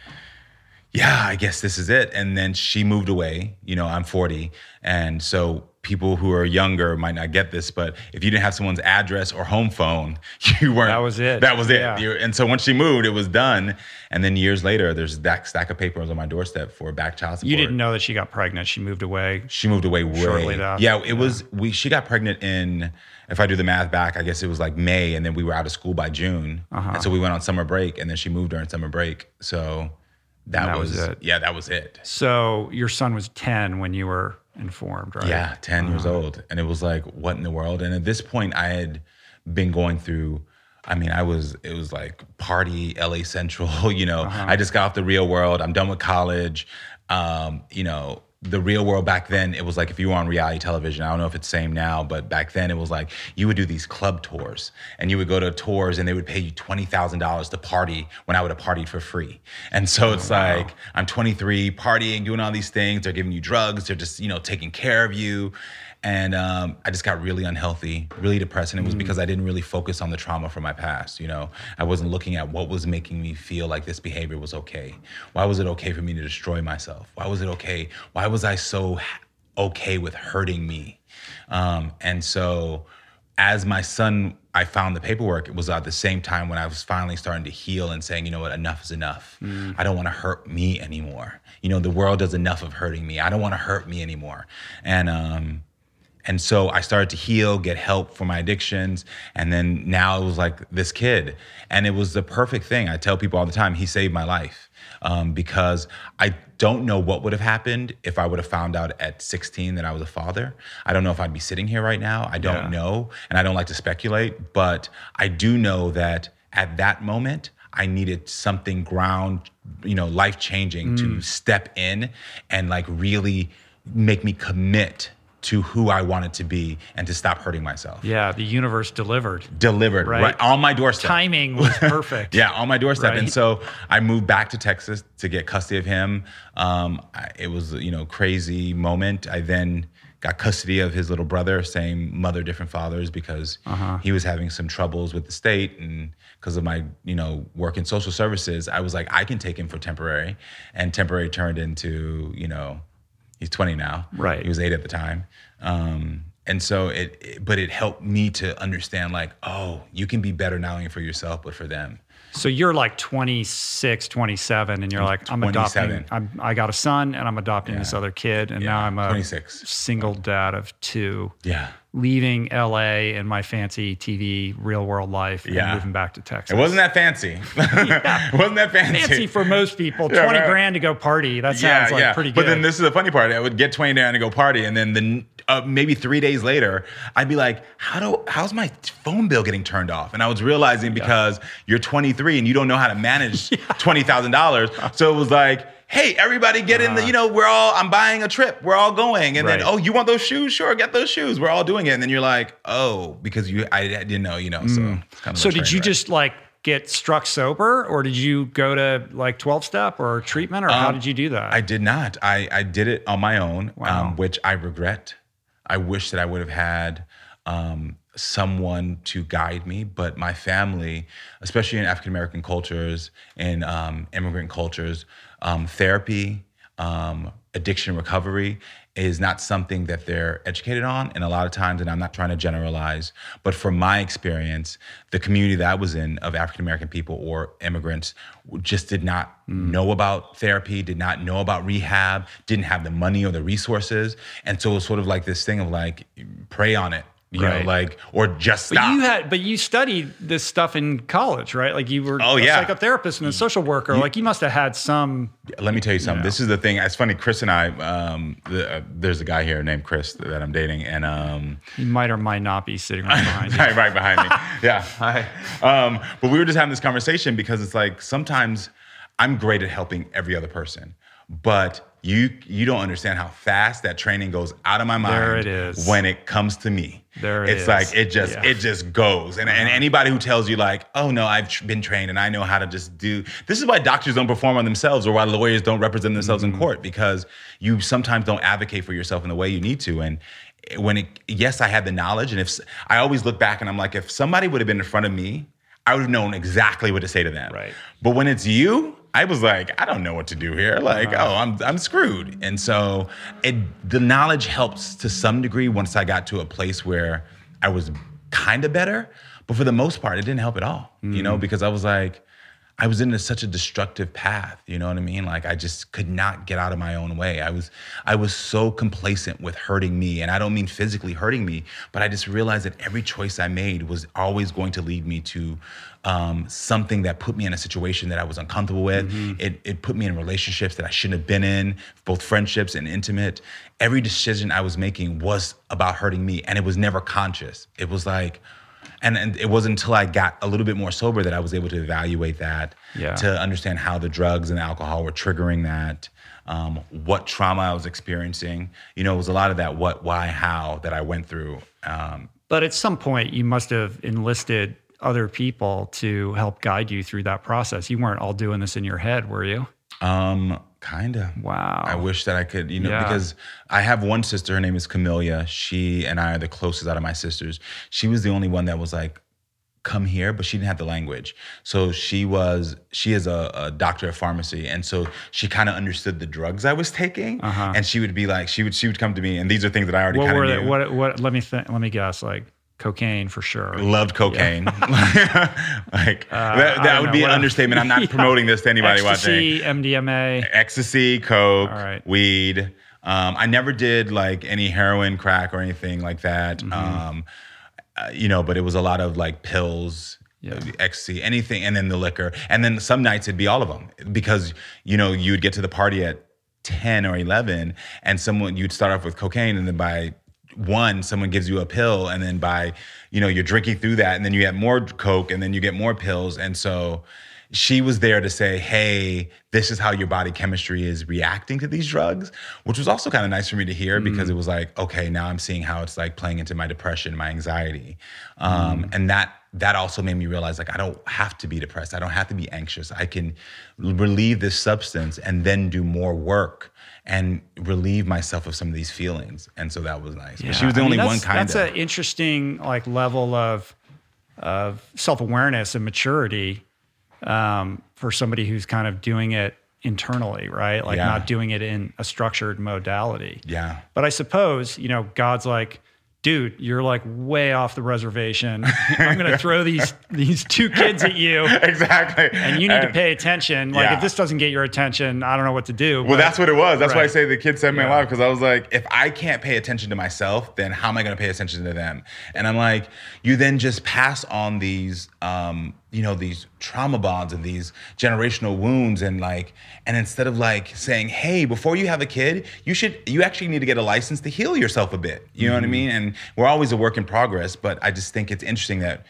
yeah, I guess this is it. And then she moved away. You know, I'm 40, and so people who are younger might not get this, but if you didn't have someone's address or home phone, you weren't. That was it. That was it. Yeah. And so once she moved, it was done. And then years later, there's that stack of papers on my doorstep for back child support. You didn't know that she got pregnant. She moved away. She moved away way. Shortly thereafter. Yeah, it was we. She got pregnant in. If I do the math back, I guess it was like May, and then we were out of school by June, Uh-huh. and so we went on summer break, and then she moved during summer break. So that, that was, was it. Yeah, that was it. So your son was 10 when you were informed, right? Yeah, 10 years Uh-huh. old. And it was like, what in the world? And at this point, I had been going through, I mean, I was, it was like party, LA Central, you know, Uh-huh. I just got off the real world. I'm done with college. Um, you know, the real world back then, it was like if you were on reality television, I don't know if it's same now, but back then it was like you would do these club tours and you would go to tours and they would pay you $20,000 to party when I would have partied for free. And so oh, it's like, I'm 23, partying, doing all these things. They're giving you drugs. They're just, you know, taking care of you. And um, I just got really unhealthy, really depressed. And it was because I didn't really focus on the trauma from my past. You know, I wasn't looking at what was making me feel like this behavior was okay. Why was it okay for me to destroy myself? Why was it okay? Why was I so okay with hurting me? Um, and so, as my son, I found the paperwork. It was at the same time when I was finally starting to heal and saying, you know what, enough is enough. I don't want to hurt me anymore. You know, the world does enough of hurting me. I don't want to hurt me anymore. And um, and so I started to heal, get help for my addictions. And then now it was like this kid. And it was the perfect thing. I tell people all the time, he saved my life um, because I don't know what would have happened if I would have found out at 16 that I was a father. I don't know if I'd be sitting here right now. I don't Yeah. know. And I don't like to speculate, but I do know that at that moment, I needed something ground, you know, life changing to step in and like really make me commit to who I wanted to be and to stop hurting myself. Yeah, the universe delivered. Delivered Right. right, on my doorstep. Timing was perfect. Yeah, on my doorstep. Right. And so I moved back to Texas to get custody of him. Um, I, it was, you know, crazy moment. I then got custody of his little brother, same mother, different fathers, because Uh-huh. he was having some troubles with the state and because of my, you know, work in social services, I was like, I can take him for temporary. And temporary turned into, you know, he's 20 now. Right. He was eight at the time. Um, and so it, it, but it helped me to understand like, oh, you can be better not only for yourself, but for them. So you're like 26, 27, and you're like, I'm adopting. I'm, I got a son, and I'm adopting this other kid, and now I'm a 26. single dad of two. Yeah. Leaving LA and my fancy TV real world life and Yeah. moving back to Texas. It wasn't that fancy. it wasn't that fancy. fancy for most people. Yeah, 20 right. grand to go party. That sounds like pretty good. But then this is the funny part. I would get 20 grand to go party, and then the uh, maybe three days later, I'd be like, "How do? How's my phone bill getting turned off?" And I was realizing because you're 23 and you don't know how to manage twenty thousand dollars, so it was like. Hey, everybody, get in the. You know, we're all. I'm buying a trip. We're all going, and Right. then oh, you want those shoes? Sure, get those shoes. We're all doing it, and then you're like, oh, because you, I, I didn't know, you know. So, it's kind of Mm. so did you wreck. just like get struck sober or did you go to like 12 step or treatment or how did you do that? Um, I did not. I, I did it on my own, Wow. um, which I regret. I wish that I would have had um, someone to guide me, but my family, especially in African American cultures and um, immigrant cultures, um, therapy, um, addiction recovery is not something that they're educated on. And a lot of times, and I'm not trying to generalize, but from my experience, the community that I was in of African American people or immigrants just did not know about therapy, did not know about rehab, didn't have the money or the resources. And so it was sort of like this thing of like, pray on it, you Right. know, like, or just but stop. you had, but you studied this stuff in college, right? Like you were Oh, a yeah. psychotherapist and a social worker. like you must have had some. Let me tell you something. This is the thing. It's funny. Chris and I, um, the, uh, there's a guy here named Chris that I'm dating, and um, You might or might not be sitting right behind you. right, right behind me. Yeah. Hi. Um, but we were just having this conversation because it's like sometimes I'm great at helping every other person, but you you don't understand how fast that training goes out of my mind There it is. when it comes to me. There it it's is. like it just Yeah. Uh-huh. it just goes. And, and anybody who tells you like, oh no, I've been trained and I know how to just do this is why doctors don't perform on themselves or why lawyers don't represent themselves Mm-hmm. in court because you sometimes don't advocate for yourself in the way you need to. And when it yes, I had the knowledge, and if I always look back and I'm like, if somebody would have been in front of me, I would have known exactly what to say to them. Right. But when it's you, I was like, I don't know what to do here. Like, oh, I'm I'm screwed. And so it the knowledge helps to some degree once I got to a place where I was kind of better. But for the most part, it didn't help at all. You know, mm-hmm. because I was like, I was in such a destructive path, you know what I mean? Like I just could not get out of my own way. I was I was so complacent with hurting me, and I don't mean physically hurting me, but I just realized that every choice I made was always going to lead me to um, something that put me in a situation that I was uncomfortable with. It it put me in relationships that I shouldn't have been in, both friendships and intimate. Every decision I was making was about hurting me, and it was never conscious. It was like and, and it wasn't until I got a little bit more sober that I was able to evaluate that, Yeah. to understand how the drugs and the alcohol were triggering that, um, what trauma I was experiencing. You know, it was a lot of that what, why, how that I went through. Um, But at some point, you must have enlisted other people to help guide you through that process. You weren't all doing this in your head, were you? um, kinda. Wow. I wish that I could, you know, Yeah. because I have one sister. Her name is Camellia. She and I are the closest out of my sisters. She was the only one that was like, "Come here," but she didn't have the language. So she was. She is a, a doctor of pharmacy, and so she kind of understood the drugs I was taking. Uh-huh. And she would be like, she would she would come to me, and these are things that I already kind of knew. What? What? Let me think. Let me guess. Like cocaine for sure. Loved cocaine. like that, that would know. be an understatement. I'm not Yeah. promoting this to anybody watching. Ecstasy, MDMA. ecstasy, coke, right. weed. Um, I never did like any heroin, crack, or anything like that. Mm-hmm. Um, uh, you know, but it was a lot of like pills, Yeah. ecstasy, anything, and then the liquor. And then some nights it'd be all of them because you know you'd get to the party at ten or eleven, and someone you'd start off with cocaine, and then by one someone gives you a pill and then by you know you're drinking through that and then you get more coke and then you get more pills and so she was there to say hey this is how your body chemistry is reacting to these drugs which was also kind of nice for me to hear because it was like okay now i'm seeing how it's like playing into my depression my anxiety. Um, and that that also made me realize like i don't have to be depressed. I don't have to be anxious. I can relieve this substance and then do more work and relieve myself of some of these feelings and so that was nice but she was the I only mean, one kind That's an interesting like level of of self awareness and maturity um, for somebody who's kind of doing it internally, right? Like Yeah. not doing it in a structured modality. yeah But I suppose you know God's like. Dude, you're like way off the reservation. I'm going to throw these these two kids at you, exactly and you need to pay attention. Like, Yeah. if this doesn't get your attention, I don't know what to do. Well, that's what it was. That's why I say the kids saved my Yeah. life because I was like, if I can't pay attention to myself, then how am I going to pay attention to them? And I'm like, you then just pass on these, um, you know, these trauma bonds and these generational wounds, and like, and instead of like saying, hey, before you have a kid, you should, you actually need to get a license to heal yourself a bit. You know what I mm-hmm. mean? And we're always a work in progress, but I just think it's interesting that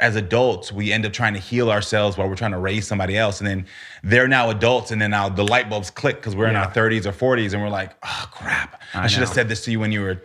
as adults, we end up trying to heal ourselves while we're trying to raise somebody else. And then they're now adults, and then now the light bulbs click because we're in our 30s or 40s, and we're like, oh, crap. I, I should have said this to you when you were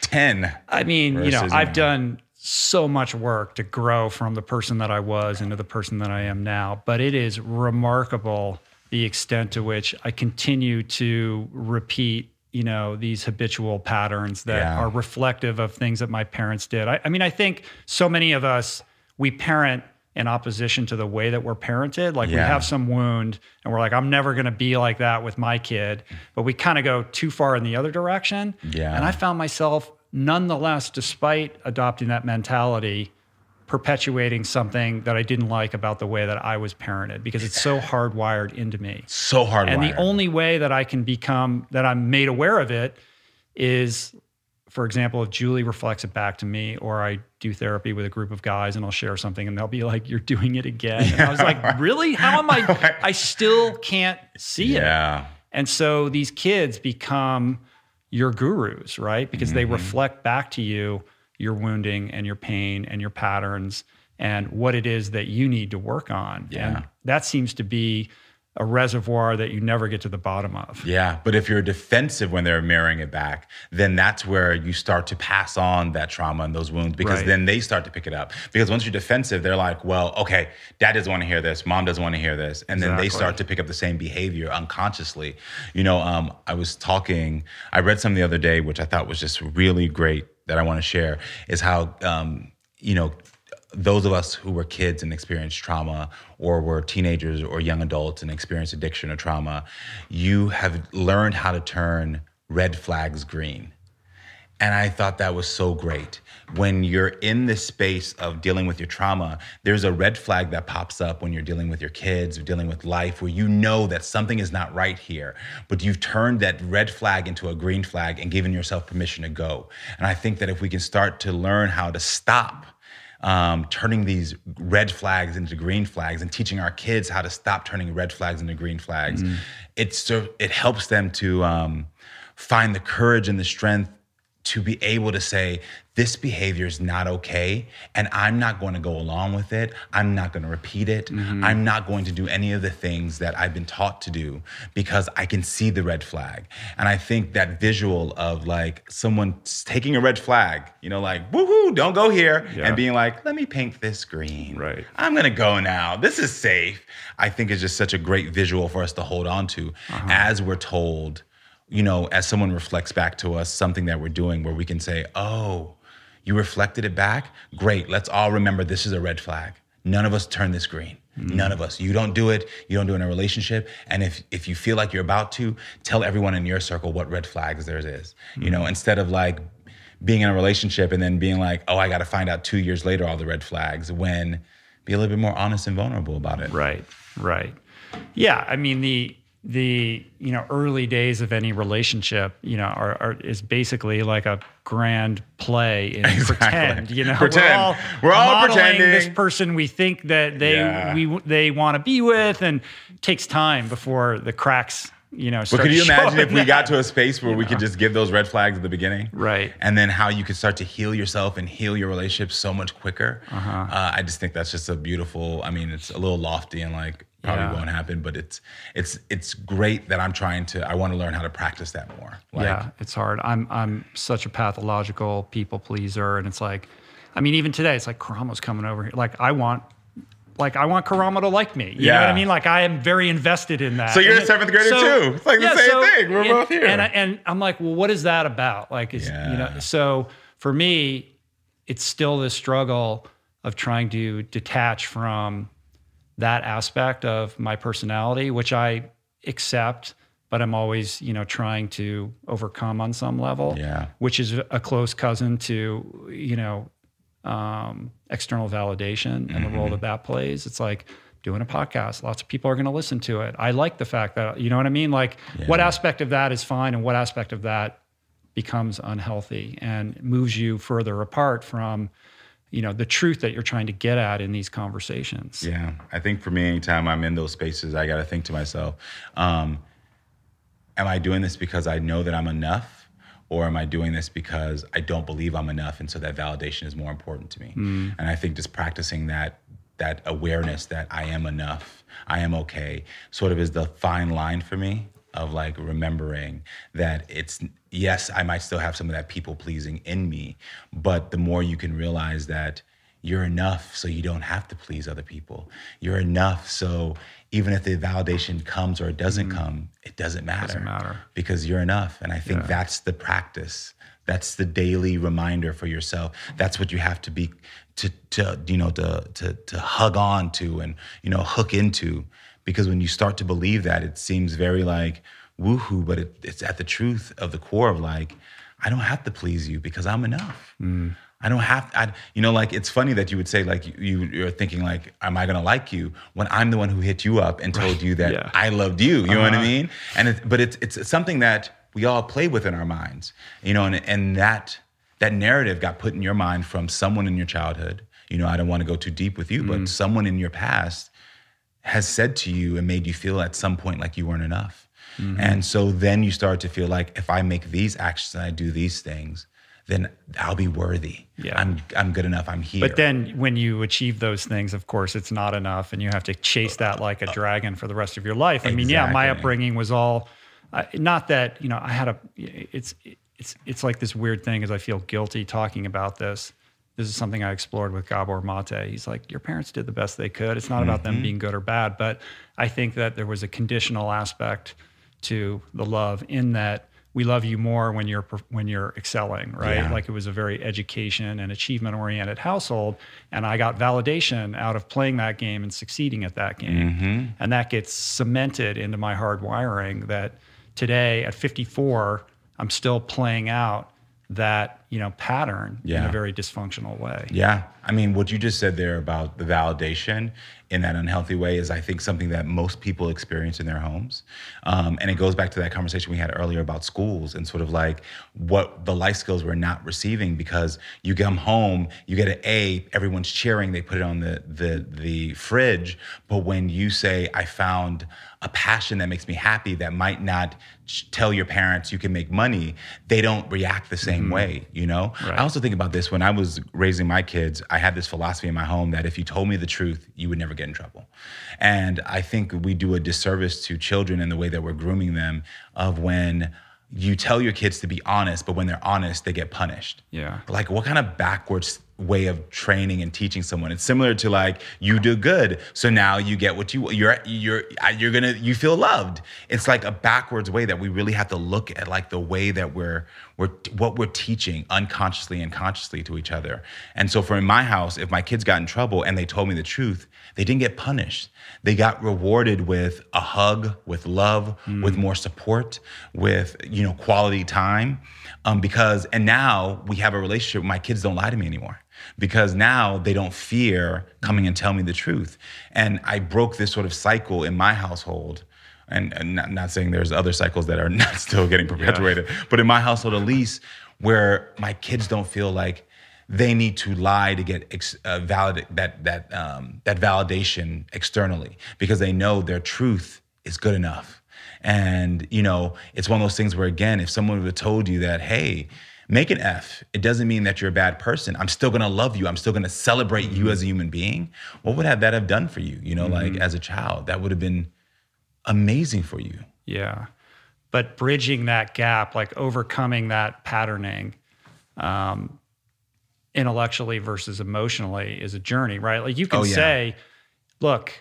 10. I mean, you know, I've done so much work to grow from the person that I was into the person that I am now, but it is remarkable the extent to which I continue to repeat, you know, these habitual patterns that Yeah. are reflective of things that my parents did. I, I mean, I think so many of us, we parent in opposition to the way that we're parented. Like we have some wound and we're like, I'm never going to be like that with my kid. But we kind of go too far in the other direction. Yeah. And I found myself, nonetheless, despite adopting that mentality, perpetuating something that I didn't like about the way that I was parented because it's so hardwired into me. So hardwired. And the only way that I can become, that I'm made aware of it is, for example, if Julie reflects it back to me or I do therapy with a group of guys and I'll share something and they'll be like, You're doing it again. And I was like, Really? How am I? I still can't see it. Yeah. And so these kids become your gurus, right? Because they Mm-hmm. reflect back to you your wounding and your pain and your patterns and what it is that you need to work on. Yeah. And that seems to be a reservoir that you never get to the bottom of. Yeah, but if you're defensive when they're mirroring it back, then that's where you start to pass on that trauma and those wounds because Right. then they start to pick it up. Because once you're defensive, they're like, well, okay, dad doesn't want to hear this, mom doesn't want to hear this. And then they start to pick up the same behavior unconsciously. You know, um, I was talking, I read something the other day, which I thought was just really great that I want to share, is how, um, you know, those of us who were kids and experienced trauma, or were teenagers or young adults and experienced addiction or trauma, you have learned how to turn red flags green. And I thought that was so great. When you're in this space of dealing with your trauma, there's a red flag that pops up when you're dealing with your kids or dealing with life where you know that something is not right here, but you've turned that red flag into a green flag and given yourself permission to go. And I think that if we can start to learn how to stop um, turning these red flags into green flags and teaching our kids how to stop turning red flags into green flags, mm. it's it helps them to um, find the courage and the strength to be able to say, this behavior is not okay, and I'm not going to go along with it. I'm not going to repeat it. Mm-hmm. I'm not going to do any of the things that I've been taught to do because I can see the red flag. And I think that visual of like someone taking a red flag, you know, like, woohoo, don't go here, yeah. and being like, let me paint this green. Right. I'm going to go now. This is safe. I think is just such a great visual for us to hold on to uh-huh. as we're told you know, as someone reflects back to us something that we're doing where we can say, oh, you reflected it back? Great. Let's all remember this is a red flag. None of us turn this green. Mm-hmm. None of us. You don't do it. You don't do it in a relationship. And if if you feel like you're about to, tell everyone in your circle what red flags there is. Mm-hmm. You know, mm-hmm. instead of like being in a relationship and then being like, oh, I got to find out two years later all the red flags. When be a little bit more honest and vulnerable about it. Right. Right. Yeah. I mean the the you know early days of any relationship you know are, are is basically like a grand play in exactly. pretend you know pretend. we're all, we're all pretending this person we think that they yeah. we they want to be with and takes time before the cracks you know but could you imagine if we that, got to a space where we know. could just give those red flags at the beginning right and then how you could start to heal yourself and heal your relationship so much quicker uh-huh. uh, i just think that's just a beautiful i mean it's a little lofty and like probably yeah. won't happen but it's it's it's great that i'm trying to i want to learn how to practice that more like, yeah it's hard i'm i'm such a pathological people pleaser and it's like i mean even today it's like karamo's coming over here like i want like I want Karamo to like me. You yeah. know what I mean? Like I am very invested in that. So you're and a seventh grader so, too. It's like yeah, the same so, thing. We're both here. And, I, and I'm like, well, what is that about? Like, is, yeah. you know, so for me, it's still this struggle of trying to detach from that aspect of my personality, which I accept, but I'm always, you know, trying to overcome on some level. Yeah. Which is a close cousin to, you know, um, external validation and mm-hmm. the role mm-hmm. that that plays. It's like doing a podcast. Lots of people are going to listen to it. I like the fact that, you know what I mean? Like, yeah. what aspect of that is fine and what aspect of that becomes unhealthy and moves you further apart from you know the truth that you're trying to get at in these conversations yeah i think for me anytime i'm in those spaces i got to think to myself um, am i doing this because i know that i'm enough or am i doing this because i don't believe i'm enough and so that validation is more important to me mm. and i think just practicing that that awareness that i am enough i am okay sort of is the fine line for me of like remembering that it's yes, I might still have some of that people pleasing in me, but the more you can realize that you're enough so you don't have to please other people. You're enough so even if the validation comes or it doesn't mm-hmm. come, it doesn't matter. Doesn't matter. Because you're enough. And I think yeah. that's the practice. That's the daily reminder for yourself. That's what you have to be to to you know to to to hug on to and you know hook into because when you start to believe that, it seems very like woohoo, but it, it's at the truth of the core of like, I don't have to please you because I'm enough. Mm. I don't have, I, you know, like it's funny that you would say like you, you're thinking like, am I gonna like you when I'm the one who hit you up and told right. you that yeah. I loved you. You uh-huh. know what I uh-huh. mean? And it, but it's it's something that we all play with in our minds, you know, and and that that narrative got put in your mind from someone in your childhood. You know, I don't want to go too deep with you, mm. but someone in your past has said to you and made you feel at some point like you weren't enough. Mm-hmm. And so then you start to feel like if I make these actions and I do these things, then I'll be worthy. Yeah. I'm I'm good enough. I'm here. But then when you achieve those things, of course, it's not enough and you have to chase that like a dragon for the rest of your life. I mean, yeah, my upbringing was all uh, not that, you know, I had a it's it's it's like this weird thing as I feel guilty talking about this this is something I explored with Gabor Mate. He's like, your parents did the best they could. It's not mm-hmm. about them mm-hmm. being good or bad, but I think that there was a conditional aspect to the love in that we love you more when you're when you're excelling, right? Yeah. Like it was a very education and achievement oriented household, and I got validation out of playing that game and succeeding at that game, Mm-hmm. and that gets cemented into my hard wiring. That today at 54, I'm still playing out that you know pattern in a very dysfunctional way. Yeah. I mean, what you just said there about the validation in that unhealthy way is, I think, something that most people experience in their homes. Um, and it goes back to that conversation we had earlier about schools and sort of like what the life skills we're not receiving because you come home, you get an A, everyone's cheering, they put it on the, the, the fridge. But when you say, I found a passion that makes me happy that might not tell your parents you can make money, they don't react the same way, you know? Right. I also think about this when I was raising my kids, I had this philosophy in my home that if you told me the truth, you would never get in trouble. And I think we do a disservice to children in the way that we're grooming them of when you tell your kids to be honest, but when they're honest, they get punished. Yeah. Like what kind of backwards way of training and teaching someone? It's similar to like you do good, so now you get what you you're you're you're gonna you feel loved. It's like a backwards way that we really have to look at like the way that we're we're what we're teaching unconsciously and consciously to each other. And so for in my house, if my kids got in trouble and they told me the truth, they didn't get punished. They got rewarded with a hug, with love, with more support, with you know quality time. Um, because and now we have a relationship. My kids don't lie to me anymore because now they don't fear coming and tell me the truth. And I broke this sort of cycle in my household. And, and not, not saying there's other cycles that are not still getting perpetuated, but in my household at least, where my kids don't feel like they need to lie to get ex, uh, valid that that um, that validation externally because they know their truth is good enough. And you know, it's one of those things where again, if someone would have told you that, hey, make an F, it doesn't mean that you're a bad person. I'm still gonna love you. I'm still gonna celebrate you as a human being. What would have that have done for you? You know, like as a child, that would have been amazing for you. Yeah. But bridging that gap, like overcoming that patterning um, intellectually versus emotionally is a journey, right? Like you can Oh, yeah. say, look,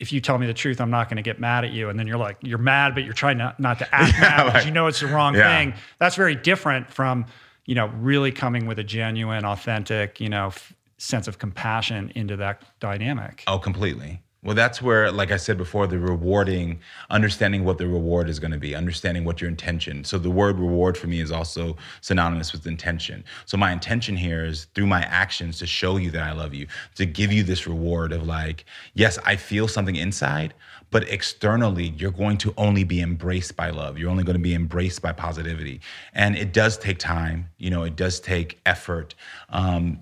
if you tell me the truth, I'm not going to get mad at you. And then you're like, you're mad, but you're trying not, not to act mad because like- you know it's the wrong Yeah. thing. That's very different from, you know, really coming with a genuine, authentic, you know, f- sense of compassion into that dynamic. Oh, completely. Well, that's where, like I said before, the rewarding, understanding what the reward is going to be, understanding what your intention. So the word reward for me is also synonymous with intention. So my intention here is through my actions to show you that I love you, to give you this reward of like, yes, I feel something inside, but externally, you're going to only be embraced by love. You're only going to be embraced by positivity. And it does take time. You know, it does take effort. Um,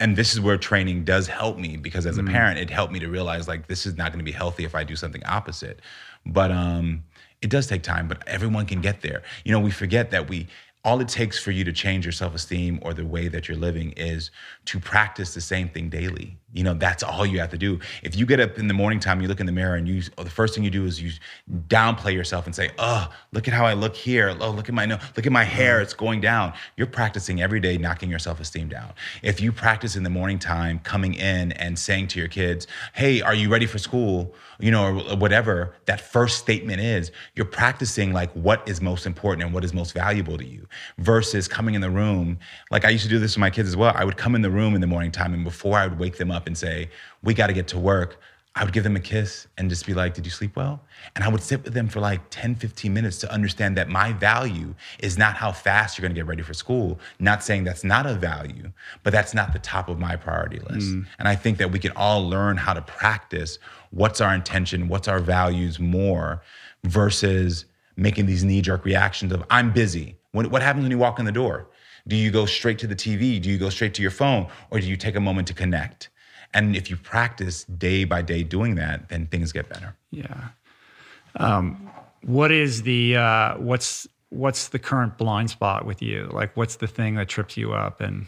and this is where training does help me because as a parent it helped me to realize like this is not going to be healthy if i do something opposite. But um it does take time but everyone can get there. You know we forget that we all it takes for you to change your self-esteem or the way that you're living is to practice the same thing daily you know that's all you have to do. If you get up in the morning time you look in the mirror and you or the first thing you do is you downplay yourself and say oh look at how i look here. Oh look at my nose look at my mm-hmm. hair. It's going down. You're practicing every day knocking your self-esteem down. If you practice in the morning time coming in and saying to your kids hey are you ready for school? You know or whatever that first statement is you're practicing like what is most important and what is most valuable to you versus coming in the room. Like i used to do this with my kids as well. I would come in the room in the morning time and before i would wake them up and say we got to get to work I would give them a kiss and just be like, Did you sleep well? And I would sit with them for like 10, 15 minutes to understand that my value is not how fast you're gonna get ready for school. Not saying that's not a value, but that's not the top of my priority list. Mm. And I think that we can all learn how to practice what's our intention, what's our values more versus making these knee jerk reactions of, I'm busy. What, what happens when you walk in the door? Do you go straight to the TV? Do you go straight to your phone? Or do you take a moment to connect? And if you practice day by day doing that, then things get better. Yeah. Um, what is the uh, what's what's the current blind spot with you? Like, what's the thing that trips you up and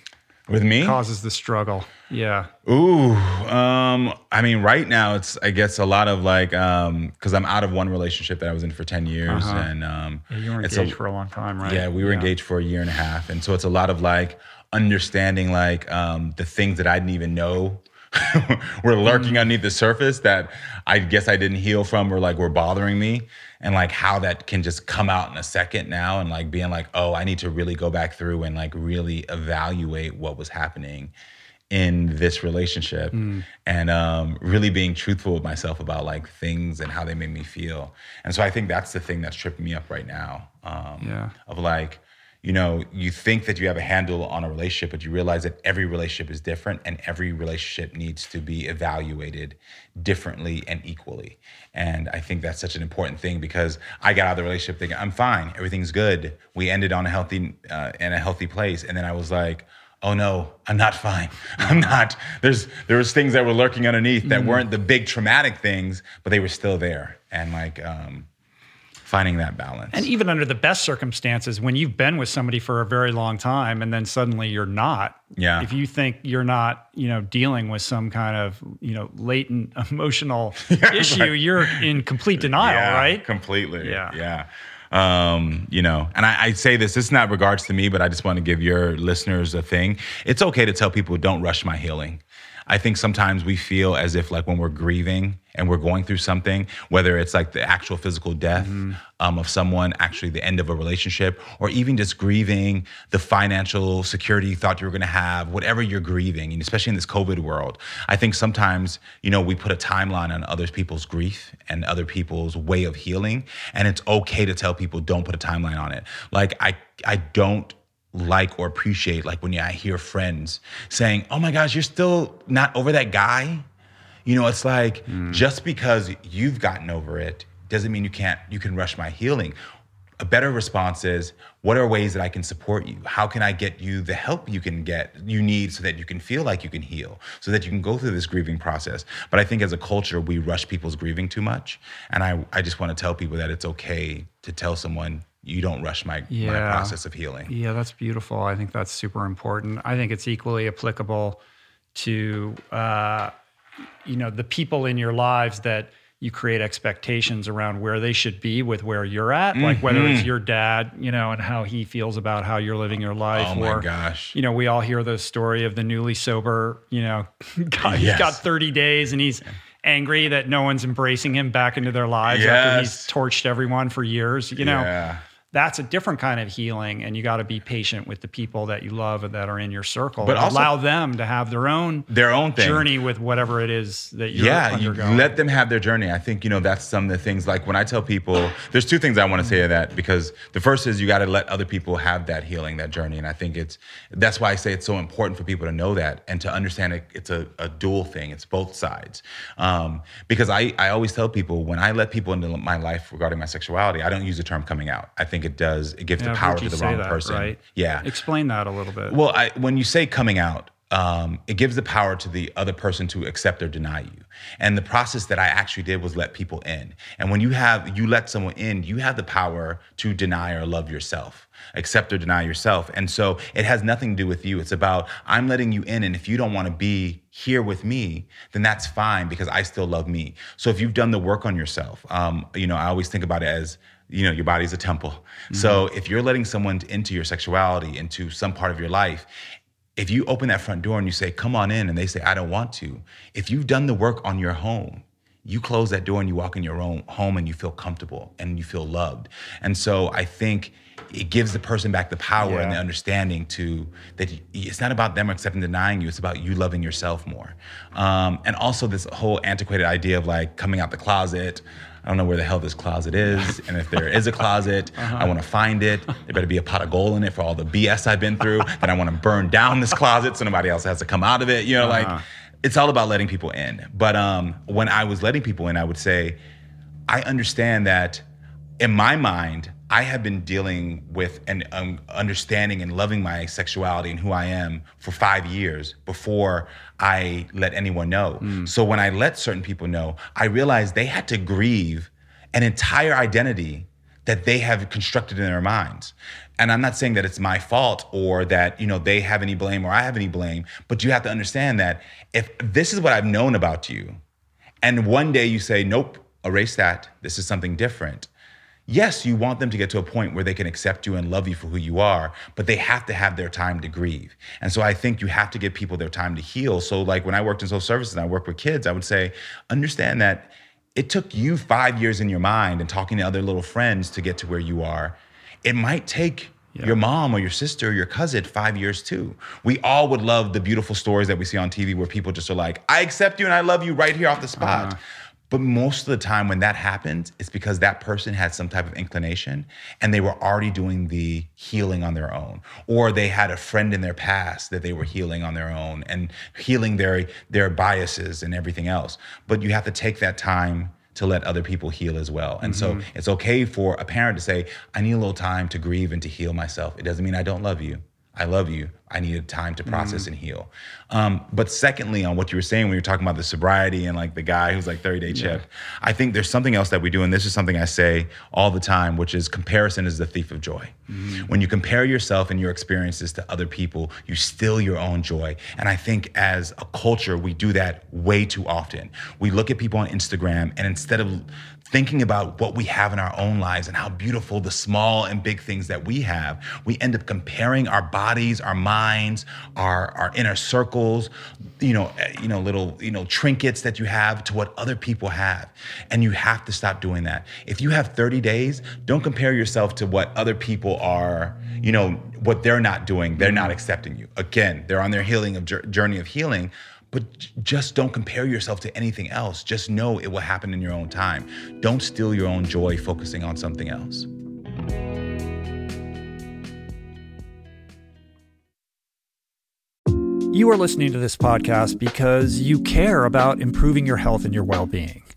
With me? causes the struggle? Yeah. Ooh, um, I mean, right now it's I guess a lot of like um because I'm out of one relationship that I was in for 10 years Uh-huh. and um Yeah, you were it's engaged a, for a long time, right? Yeah, we were engaged for a year and a half. And so it's a lot of like understanding like um the things that I didn't even know were lurking underneath the surface that I guess I didn't heal from or like were bothering me. And like how that can just come out in a second now and like being like oh I need to really go back through and like really evaluate what was happening in this relationship. And um, really being truthful with myself about like things and how they made me feel. And so I think that's the thing that's tripping me up right now um, Yeah. of like you know you think that you have a handle on a relationship but you realize that every relationship is different and every relationship needs to be evaluated differently and equally. And i think that's such an important thing because i got out of the relationship thinking i'm fine. Everything's good. We ended on a healthy uh, in a healthy place. And then i was like oh no i'm not fine. I'm not there's there was things that were lurking underneath that weren't the big traumatic things but they were still there. And like um finding that balance And even under the best circumstances, when you've been with somebody for a very long time and then suddenly you're not, Yeah. if you think you're not, you know, dealing with some kind of, you know, latent emotional issue, you're in complete denial, Yeah, right? Completely. Yeah. Yeah. Um, you know, and I, I say this, this is not regards to me, but I just want to give your listeners a thing. It's okay to tell people don't rush my healing. I think sometimes we feel as if like when we're grieving and we're going through something, whether it's like the actual physical death um, of someone, actually the end of a relationship, or even just grieving the financial security you thought you were going to have, whatever you're grieving, and especially in this COVID world, I think sometimes you know we put a timeline on other people's grief and other people's way of healing, and it's okay to tell people don't put a timeline on it. Like I, I don't like or appreciate like when I hear friends saying, "Oh my gosh, you're still not over that guy." You know, it's like mm. just because you've gotten over it doesn't mean you can't you can rush my healing. A better response is, what are ways that I can support you? How can I get you the help you can get you need so that you can feel like you can heal, so that you can go through this grieving process. But I think as a culture, we rush people's grieving too much. And I, I just want to tell people that it's okay to tell someone you don't rush my, my process of healing. Yeah, that's beautiful. I think that's super important. I think it's equally applicable to uh, you know the people in your lives that you create expectations around where they should be with where you're at, like whether Mm-hmm. it's your dad, you know, and how he feels about how you're living your life. Oh my or, gosh. You know, we all hear the story of the newly sober, you know, guy he's Yes. got 30 days and he's angry that no one's embracing him back into their lives after he's torched everyone for years. You know, Yeah. That's a different kind of healing and you got to be patient with the people that you love and that are in your circle But also- allow them to have their own Their own thing. journey with whatever it is that you're yeah, you let them have their journey. I think you know that's some of the things. Like when I tell people, there's two things I want to say to that because the first is you got to let other people have that healing, that journey, and I think it's that's why I say it's so important for people to know that and to understand it. It's a, a dual thing. It's both sides. Um, because I I always tell people when I let people into my life regarding my sexuality, I don't use the term coming out. I think it does it gives Yeah, the power to the wrong that, person. right? Yeah. explain that a little bit Well, I, when you say coming out, um, it gives the power to the other person to accept or deny you. And the process that I actually did was let people in. And when you have you let someone in, you have the power to deny or love yourself, accept or deny yourself. And so it has nothing to do with you. It's about I'm letting you in, and if you don't want to be here with me, then that's fine because I still love me. So if you've done the work on yourself, um, you know, I always think about it as you know your body's a temple. So if you're letting someone into your sexuality into some part of your life if you open that front door and you say come on in and they say i don't want to if you've done the work on your home you close that door and you walk in your own home and you feel comfortable and you feel loved. And so i think it gives the person back the power and the understanding to that it's not about them accepting denying you it's about you loving yourself more. Um, and also this whole antiquated idea of like coming out the closet don't know where the hell this closet is. And if there is a closet, I want to find it. There better be a pot of gold in it for all the BS I've been through. then I want to burn down this closet so nobody else has to come out of it. You know, like it's all about letting people in. But um, when I was letting people in, I would say, I understand that in my mind, I have been dealing with and um, understanding and loving my sexuality and who I am for five years before I let anyone know. So when I let certain people know, I realized they had to grieve an entire identity that they have constructed in their minds. And I'm not saying that it's my fault or that, you know, they have any blame or I have any blame, but you have to understand that if this is what I've known about you, and one day you say, nope, erase that, this is something different, yes, you want them to get to a point where they can accept you and love you for who you are, but they have to have their time to grieve. And so I think you have to give people their time to heal. So, like when I worked in social services and I worked with kids, I would say, understand that it took you five years in your mind and talking to other little friends to get to where you are. It might take yeah. your mom or your sister or your cousin five years too. We all would love the beautiful stories that we see on TV where people just are like, I accept you and I love you right here off the spot. Uh-huh. But most of the time, when that happens, it's because that person had some type of inclination and they were already doing the healing on their own, or they had a friend in their past that they were healing on their own and healing their their biases and everything else. But you have to take that time to let other people heal as well. And mm-hmm. so it's okay for a parent to say, I need a little time to grieve and to heal myself. It doesn't mean I don't love you. I love you. I needed time to process mm. and heal. Um, but secondly, on what you were saying when you were talking about the sobriety and like the guy who's like 30 day chip, yeah. I think there's something else that we do. And this is something I say all the time, which is comparison is the thief of joy. Mm. When you compare yourself and your experiences to other people, you steal your own joy. And I think as a culture, we do that way too often. We look at people on Instagram and instead of thinking about what we have in our own lives and how beautiful the small and big things that we have, we end up comparing our bodies, our minds, our, our inner circles, you know, eh, you know, little, you know, trinkets that you have to what other people have. And you have to stop doing that. If you have 30 days, don't compare yourself to what other people are, you know, what they're not doing. They're not accepting you. Again, they're on their healing of journey of healing but just don't compare yourself to anything else. Just know it will happen in your own time. Don't steal your own joy focusing on something else. You are listening to this podcast because you care about improving your health and your well being.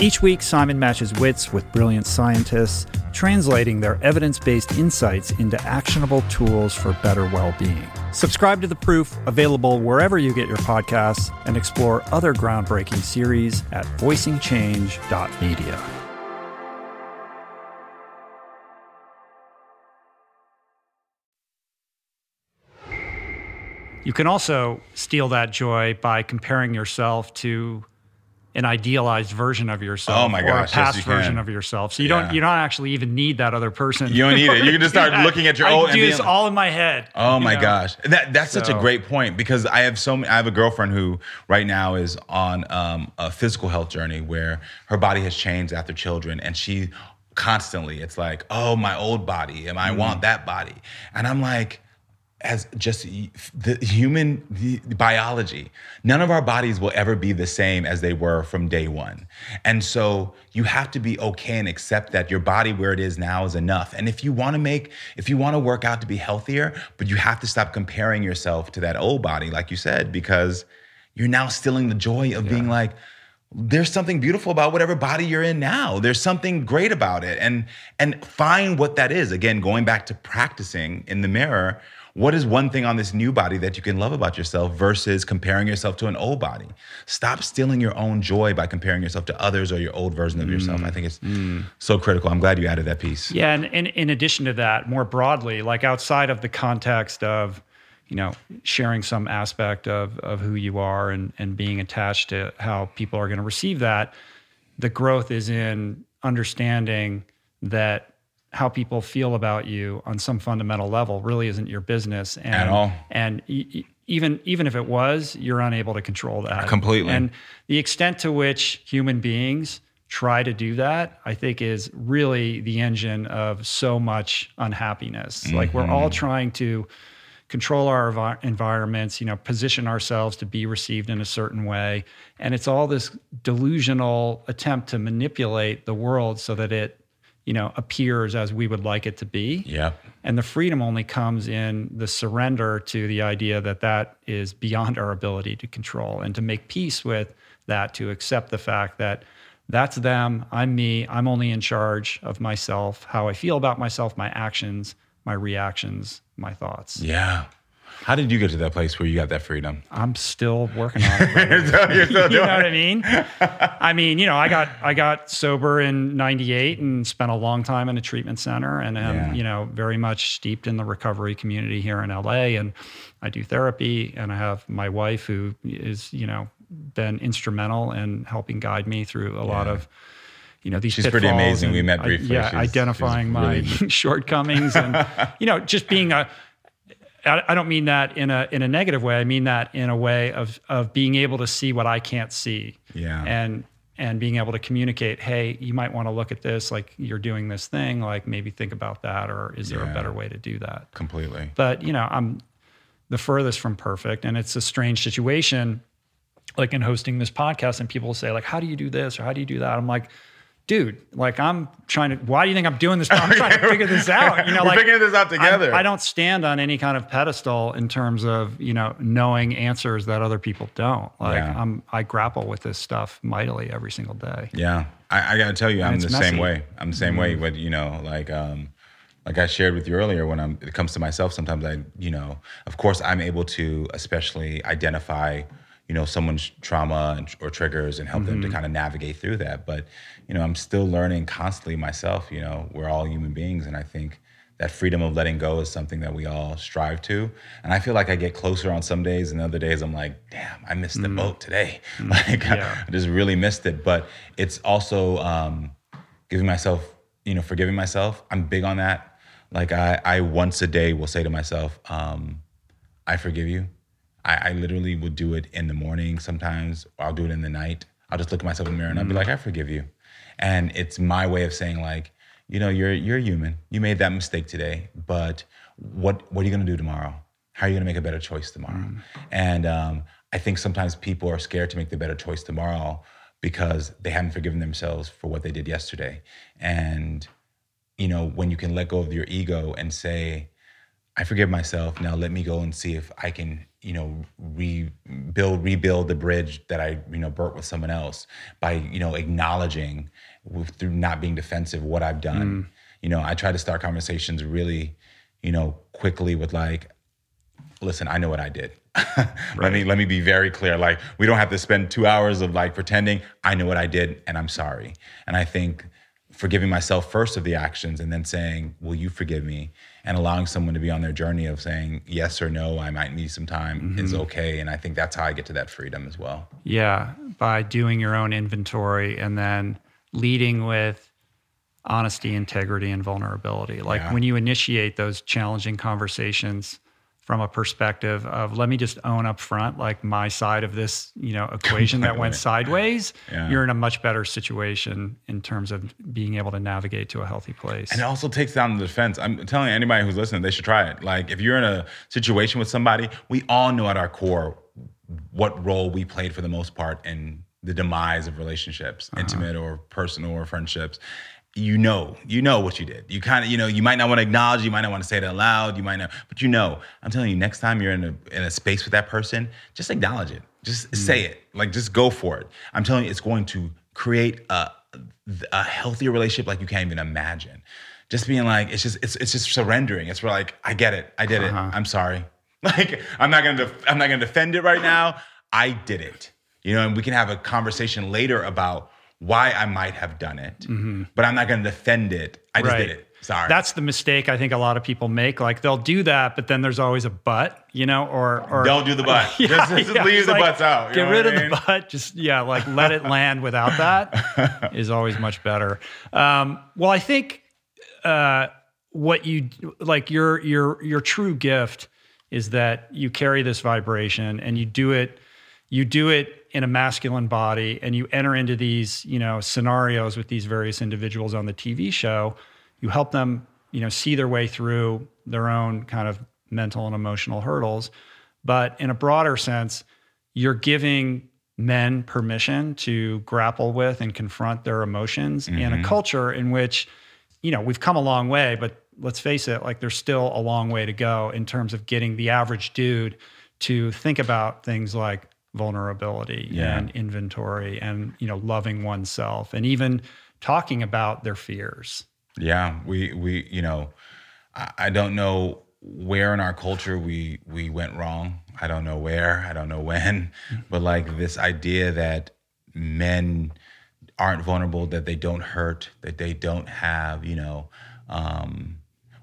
Each week, Simon matches wits with brilliant scientists, translating their evidence based insights into actionable tools for better well being. Subscribe to The Proof, available wherever you get your podcasts, and explore other groundbreaking series at voicingchange.media. You can also steal that joy by comparing yourself to an idealized version of yourself oh my gosh, or a past yes, version of yourself. So you yeah. don't you don't actually even need that other person. You don't need it. You can just start looking at your I own. do this all in my head. Oh my know? gosh, that that's so. such a great point because I have so many, I have a girlfriend who right now is on um, a physical health journey where her body has changed after children, and she constantly it's like, oh my old body, and I mm. want that body, and I'm like as just the human the biology. None of our bodies will ever be the same as they were from day one. And so you have to be okay and accept that your body where it is now is enough. And if you want to make if you want to work out to be healthier but you have to stop comparing yourself to that old body like you said because you're now stealing the joy of yeah. being like there's something beautiful about whatever body you're in now. There's something great about it. And and find what that is. Again going back to practicing in the mirror What is one thing on this new body that you can love about yourself versus comparing yourself to an old body? Stop stealing your own joy by comparing yourself to others or your old version of yourself. Mm. I think it's mm. so critical. I'm glad you added that piece. Yeah, and, and in addition to that, more broadly, like outside of the context of, you know, sharing some aspect of of who you are and and being attached to how people are going to receive that, the growth is in understanding that how people feel about you on some fundamental level really isn't your business and, At all. And e- even even if it was, you're unable to control that Completely. And the extent to which human beings try to do that, I think, is really the engine of so much unhappiness. Like we're all mm-hmm. trying to control our envi- environments, you know, position ourselves to be received in a certain way, and it's all this delusional attempt to manipulate the world so that it, you know, appears as we would like it to be. Yep. And the freedom only comes in the surrender to the idea that that is beyond our ability to control and to make peace with that, to accept the fact that that's them, I'm me, I'm only in charge of myself, how I feel about myself, my actions, my reactions, my thoughts. Yeah. How did you get to that place where you got that freedom? I'm still working on it. So you're still you know what. I mean? I mean, you know, I got I got sober in '98 and spent a long time in a treatment center, and am Yeah. you know very much steeped in the recovery community here in LA. And I do therapy, and I have my wife who is you know been instrumental in helping guide me through a lot of. You know these She's pretty amazing. We met I- briefly. yeah, She's- identifying she's my really- shortcomings and you know just being a I I don't mean that in a in a negative way. I mean that in a way of of being able to see what I can't see. Yeah. And and being able to communicate, hey, you might want to look at this, like you're doing this thing, like maybe think about that, or is there Yeah. a better way to do that? Completely. But you know, I'm the furthest from perfect, and it's a strange situation. Like in hosting this podcast, and people say, like, how do you do this or how do you do that? I'm like, dude, like I'm trying to. Why do you think I'm doing this? I'm trying to figure this out. You know, We're like figuring this out together. I don't stand on any kind of pedestal in terms of you know knowing answers that other people don't. Like Yeah. I'm, I grapple with this stuff mightily every single day. Yeah, I, I got to tell you, I'm the messy. same way. I'm the same way. But you know, like um, like I shared with you earlier, when I'm it comes to myself, sometimes I, you know, of course, I'm able to especially identify, you know, someone's trauma and, or triggers and help them to kind of navigate through that. But you know, I'm still learning constantly myself. You know, we're all human beings, and I think that freedom of letting go is something that we all strive to. And I feel like I get closer on some days, and other days I'm like, damn, I missed the boat today. Like Yeah. I just really missed it. But it's also um, giving myself, you know, forgiving myself. I'm big on that. Like I, I once a day will say to myself, um, I forgive you. I, I literally would do it in the morning sometimes, or I'll do it in the night. I'll just look at myself in the mirror and I'll be like, I forgive you. And it's my way of saying like, you know, you're you're human. You made that mistake today, but what what are you gonna do tomorrow? How are you gonna make a better choice tomorrow? And um, I think sometimes people are scared to make the better choice tomorrow because they haven't forgiven themselves for what they did yesterday. And you know, when you can let go of your ego and say, I forgive myself. Now let me go and see if I can, you know, rebuild, rebuild the bridge that I, you know, burnt with someone else by, you know, acknowledging through not being defensive what I've done. Mm. You know, I try to start conversations really, you know, quickly with like, listen, I know what I did. let me let me be very clear. Like we don't have to spend two hours of like pretending. I know what I did and I'm sorry. And I think forgiving myself first of the actions and then saying, Will you forgive me? And allowing someone to be on their journey of saying yes or no, I might need some time mm-hmm. is okay. And I think that's how I get to that freedom as well. Yeah, by doing your own inventory and then leading with honesty, integrity, and vulnerability. Like Yeah. when you initiate those challenging conversations from a perspective of let me just own up front like my side of this you know equation that went sideways Yeah. you're in a much better situation in terms of being able to navigate to a healthy place And it also takes down the defense. I'm telling anybody who's listening, they should try it. Like if you're in a situation with somebody, we all know at our core what role we played for the most part in the demise of relationships, intimate or personal or friendships. You know, you know what you did. You kind of, you know, you might not want to acknowledge, you might not want to say it out loud, you might not, but you know. I'm telling you, next time you're in a in a space with that person, just acknowledge it. Just say it. Like just go for it. I'm telling you, it's going to create a a healthier relationship like you can't even imagine just being like, it's just it's it's just surrendering. It's where like, I get it, I did Uh-huh. it. I'm sorry. Like I'm not gonna def- I'm not gonna defend it right now. I did it. You know, and we can have a conversation later about why I might have done it, but I'm not gonna defend it. I just did it. Sorry. That's the mistake I think a lot of people make. Like they'll do that, but then there's always a but, you know, or or don't do the butt. Yeah, just just yeah, leave the like, butts out. Get rid of mean? the butt. Just yeah, like let it land without that is always much better. Um, well, I think uh, what you like your your your true gift is that you carry this vibration and you do it you do it in a masculine body and you enter into these you know scenarios with these various individuals on the TV show you help them you know see their way through their own kind of mental and emotional hurdles. But in a broader sense you're giving men permission to grapple with and confront their emotions in a mm-hmm. culture in which you know we've come a long way but let's face it like there's still a long way to go in terms of getting the average dude to think about things like vulnerability Yeah. and inventory and you know loving oneself and even talking about their fears Yeah, we we you know, I, I don't know where in our culture we we went wrong. I don't know where. I don't know when. But like this idea that men aren't vulnerable, that they don't hurt, that they don't have, you know. Um,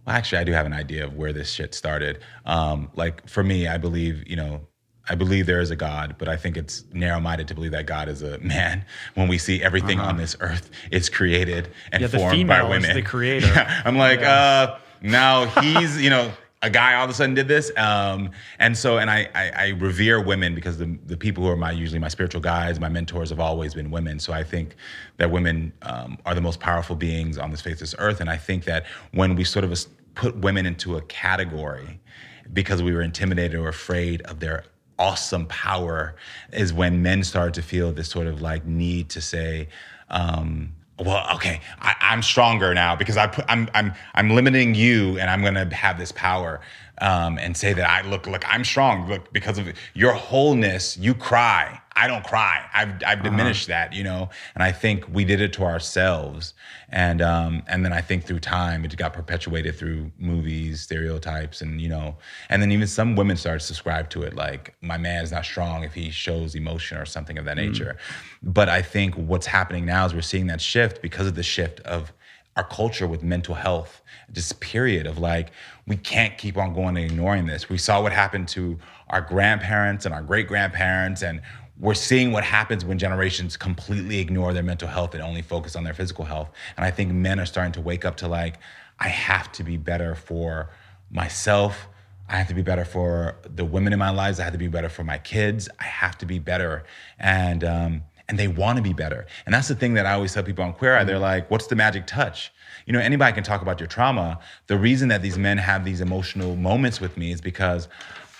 well, actually, I do have an idea of where this shit started. Um, like for me, I believe, you know, I believe there is a God, but I think it's narrow-minded to believe that God is a man. When we see everything on this earth is created and Yeah, the formed by women, the creator. Yeah, I'm like, uh, now he's, you know, a guy all of a sudden did this, um, and so, and I, I, I revere women because the the people who are my usually my spiritual guides, my mentors have always been women. So I think that women um, are the most powerful beings on this face of this earth, and I think that when we sort of put women into a category because we were intimidated or afraid of their awesome power is when men start to feel this sort of like need to say um, well okay I, i'm stronger now because I put, I'm, I'm, I'm limiting you and i'm to have this power um, and say that i look look i'm strong. Look because of your wholeness you cry i don't cry. I've, I've diminished that you know? And i think we did it to ourselves. And um, and then i think through time it got perpetuated through movies stereotypes and you know and then even some women started to subscribe to it like my man's not strong if he shows emotion or something of that nature. But i think what's happening now is we're seeing that shift because of the shift of our culture with mental health just period of like we can't keep on going and ignoring this. We saw what happened to our grandparents and our great grandparents and we're seeing what happens when generations completely ignore their mental health and only focus on their physical health and i think men are starting to wake up to like i have to be better for myself I have to be better for the women in my lives. I have to be better for my kids. I have to be better, and um, and they want to be better. And that's the thing that I always tell people on Queer Eye. They're like, "What's the magic touch?" You know, anybody can talk about your trauma. The reason that these men have these emotional moments with me is because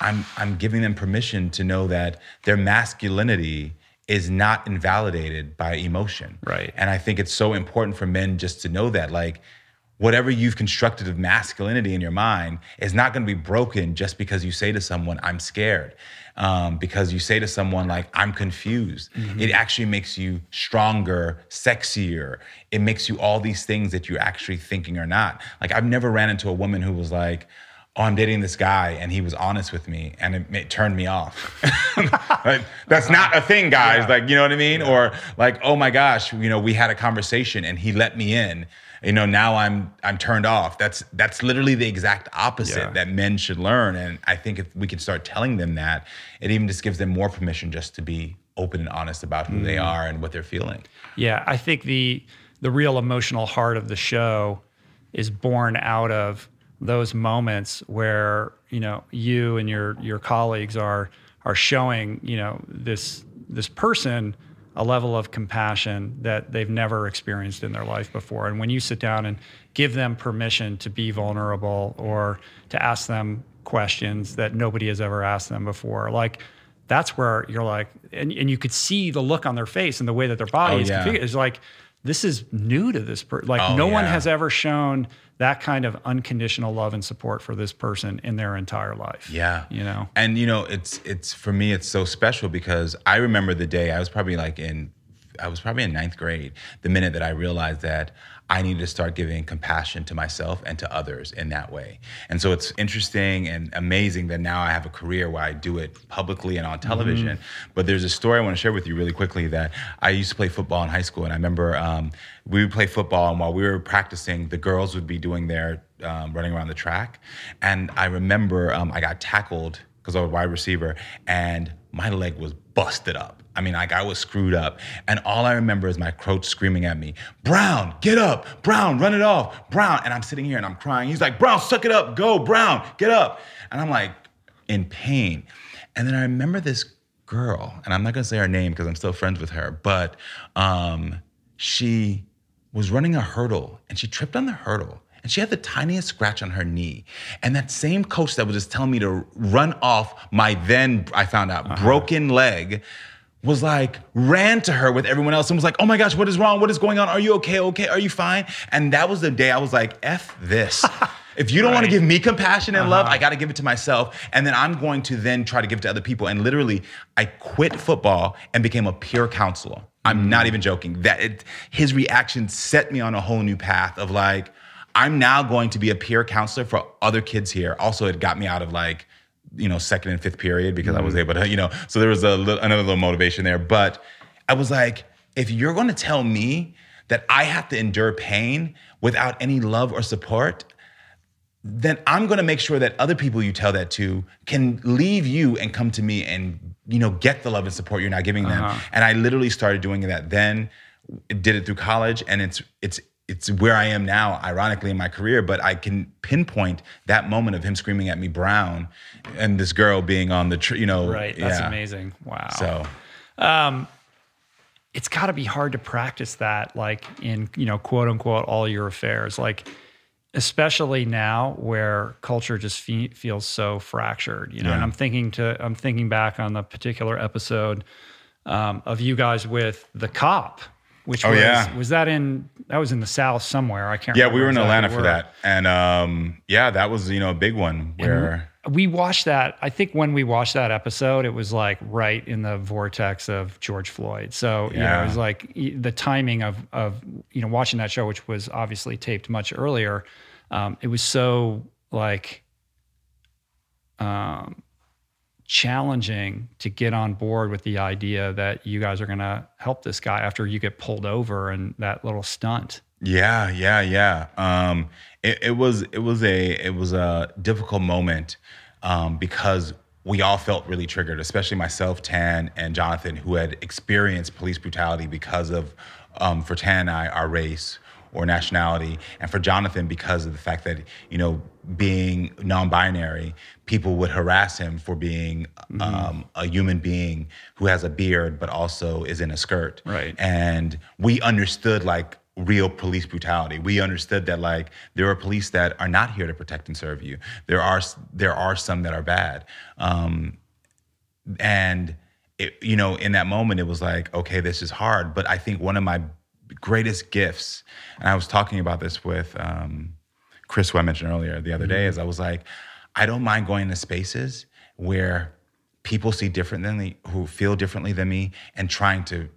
I'm I'm giving them permission to know that their masculinity is not invalidated by emotion. Right. And I think it's so important for men just to know that, like whatever you've constructed of masculinity in your mind is not going to be broken just because you say to someone i'm scared um, because you say to someone like i'm confused it actually makes you stronger sexier it makes you all these things that you're actually thinking or not like i've never ran into a woman who was like oh i'm dating this guy and he was honest with me and it, it turned me off. Like, that's uh-huh. not a thing guys. Like you know what i mean? Or like oh my gosh you know we had a conversation and he let me in. You know now i'm i'm turned off. That's that's literally the exact opposite Yeah. that men should learn. And i think if we can start telling them that it even just gives them more permission just to be open and honest about who they mm. are and what they're feeling. Yeah, I think the the real emotional heart of the show is born out of those moments where you know you and your your colleagues are are showing you know this this person a level of compassion that they've never experienced in their life before. And when you sit down and give them permission to be vulnerable or to ask them questions that nobody has ever asked them before like that's where you're like and, and you could see the look on their face and the way that their body Oh, is yeah. configured is like this is new to this person like Oh, no one has ever shown that kind of unconditional love and support for this person in their entire life Yeah. you know And you know, it's it's for me it's so special because I remember the day I was probably like in I was probably in ninth grade. The minute that I realized that I needed to start giving compassion to myself and to others in that way. And so it's interesting and amazing that now I have a career where I do it publicly and on television. Mm-hmm. But there's a story I want to share with you really quickly that I used to play football in high school, and I remember um, we would play football, and while we were practicing, the girls would be doing their um, running around the track, and I remember um, I got tackled because I was wide receiver, and my leg was busted up. I mean, like I was screwed up. And all I remember is my coach screaming at me, Brown, get up. Brown, run it off. Brown. And I'm sitting here and I'm crying. He's like, Brown, suck it up. Go, Brown, get up. And I'm like in pain. And then I remember this girl, and I'm not gonna say her name because I'm still friends with her, but um, she was running a hurdle and she tripped on the hurdle and she had the tiniest scratch on her knee. And that same coach that was just telling me to run off my then, I found out, uh-huh. broken leg was like ran to her with everyone else and was like, "Oh my gosh, what is wrong? What is going on? Are you okay? Okay, are you fine?" And that was the day I was like, "F this." if you don't right. want to give me compassion and uh-huh. love, I got to give it to myself, and then I'm going to then try to give it to other people. And literally, I quit football and became a peer counselor. I'm mm. not even joking. That it, his reaction set me on a whole new path of like, I'm now going to be a peer counselor for other kids here. Also, it got me out of like you know second and fifth period because mm-hmm. I was mm-hmm. able to you know so there was a little, another little motivation there. But I was like, if you're going to tell me that I have to endure pain without any love or support, then I'm going to make sure that other people you tell that to can leave you and come to me and you know get the love and support you're not giving them. Uh-huh. And I literally started doing that then did it through college and it's it's it's where I am now, ironically, in my career, but I can pinpoint that moment of him screaming at me, Brown, and this girl being on the, tr- you know. Right. That's yeah. amazing. Wow. So, um, it's got to be hard to practice that, like in, you know, quote unquote, all your affairs. Like, especially now where culture just fe- feels so fractured, you know, yeah. and I'm thinking to, I'm thinking back on the particular episode um, of you guys with the cop which oh, was, yeah. was that in that was in the south somewhere i can't yeah we were in atlanta for that and um, yeah that was you know a big one where and we watched that i think when we watched that episode it was like right in the vortex of george floyd so yeah. you know it was like the timing of of you know watching that show which was obviously taped much earlier um, it was so like um, challenging to get on board with the idea that you guys are going to help this guy after you get pulled over and that little stunt. Yeah, yeah, yeah. Um, it, it, was it was a it was a difficult moment um, because we all felt really triggered, especially myself, Tan, and Jonathan, who had experienced police brutality because of um, for Tan and I our race or nationality, and for Jonathan because of the fact that you know being non-binary, people would harass him for being mm-hmm. um, a human being who has a beard but also is in a skirt. Right. And we understood like real police brutality. We understood that like there are police that are not here to protect and serve you. There are there are some that are bad. Um, and it, you know, in that moment, it was like, okay, this is hard. But I think one of my greatest gifts, and I was talking about this with um, Chris, who I mentioned earlier the other day, mm-hmm. is I was like, I don't mind going into spaces where people see different than me, who feel differently than me, and trying to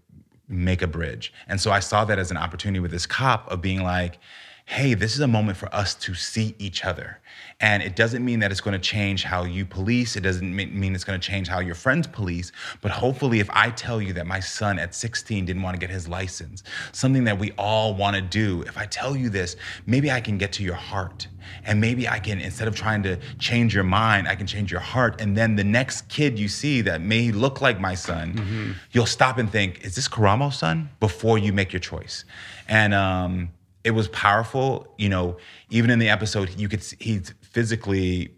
make a bridge. And so I saw that as an opportunity with this cop of being like, hey, this is a moment for us to see each other. And it doesn't mean that it's going to change how you police. It doesn't mean it's going to change how your friends police. But hopefully, if I tell you that my son at 16 didn't want to get his license, something that we all want to do, if I tell you this, maybe I can get to your heart. And maybe I can, instead of trying to change your mind, I can change your heart. And then the next kid you see that may look like my son, mm-hmm. you'll stop and think, is this Karamo's son? Before you make your choice. And, um, it was powerful. You know, even in the episode, you could see he's physically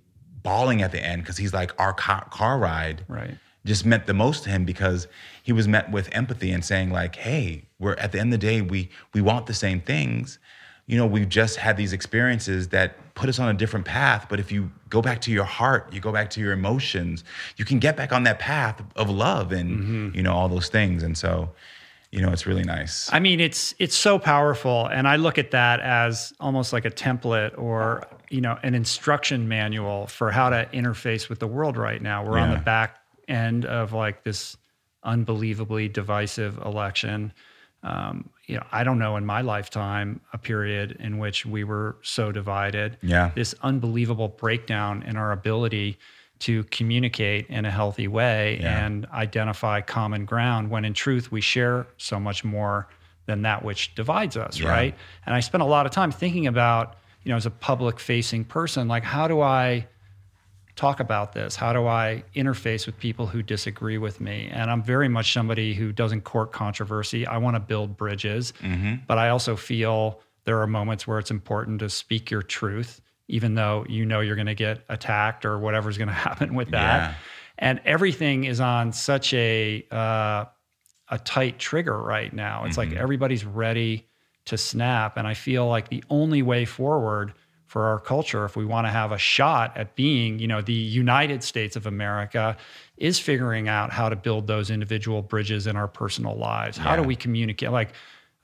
bawling at the end because he's like, our car, car ride right. just meant the most to him because he was met with empathy and saying like, hey, we're at the end of the day, we we want the same things. You know, we've just had these experiences that put us on a different path. But if you go back to your heart, you go back to your emotions, you can get back on that path of love and mm-hmm. you know all those things. And so you know it's really nice i mean it's it's so powerful and i look at that as almost like a template or you know an instruction manual for how to interface with the world right now we're yeah. on the back end of like this unbelievably divisive election. Um, you know, I don't know in my lifetime a period in which we were so divided. Yeah. This unbelievable breakdown in our ability to communicate in a healthy way Yeah. and identify common ground when in truth we share so much more than that which divides us, Yeah. right? And I spent a lot of time thinking about, you know, as a public facing person, like how do I talk about this? How do I interface with people who disagree with me? And I'm very much somebody who doesn't court controversy. I want to build bridges, but I also feel there are moments where it's important to speak your truth, even though you know you're going to get attacked or whatever's going to happen with that. Yeah. And everything is on such a uh, a tight trigger right now. It's like everybody's ready to snap, and I feel like the only way forward for our culture, if we want to have a shot at being, you know, the United States of America, is figuring out how to build those individual bridges in our personal lives. How do we communicate? Like,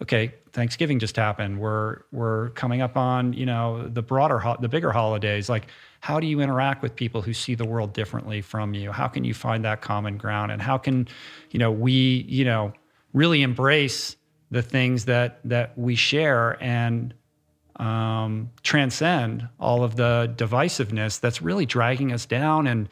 okay, Thanksgiving just happened. We're we're coming up on you know the broader ho- the bigger holidays. Like, how do you interact with people who see the world differently from you? How can you find that common ground? And how can you know we you know really embrace the things that that we share and um, transcend all of the divisiveness that's really dragging us down and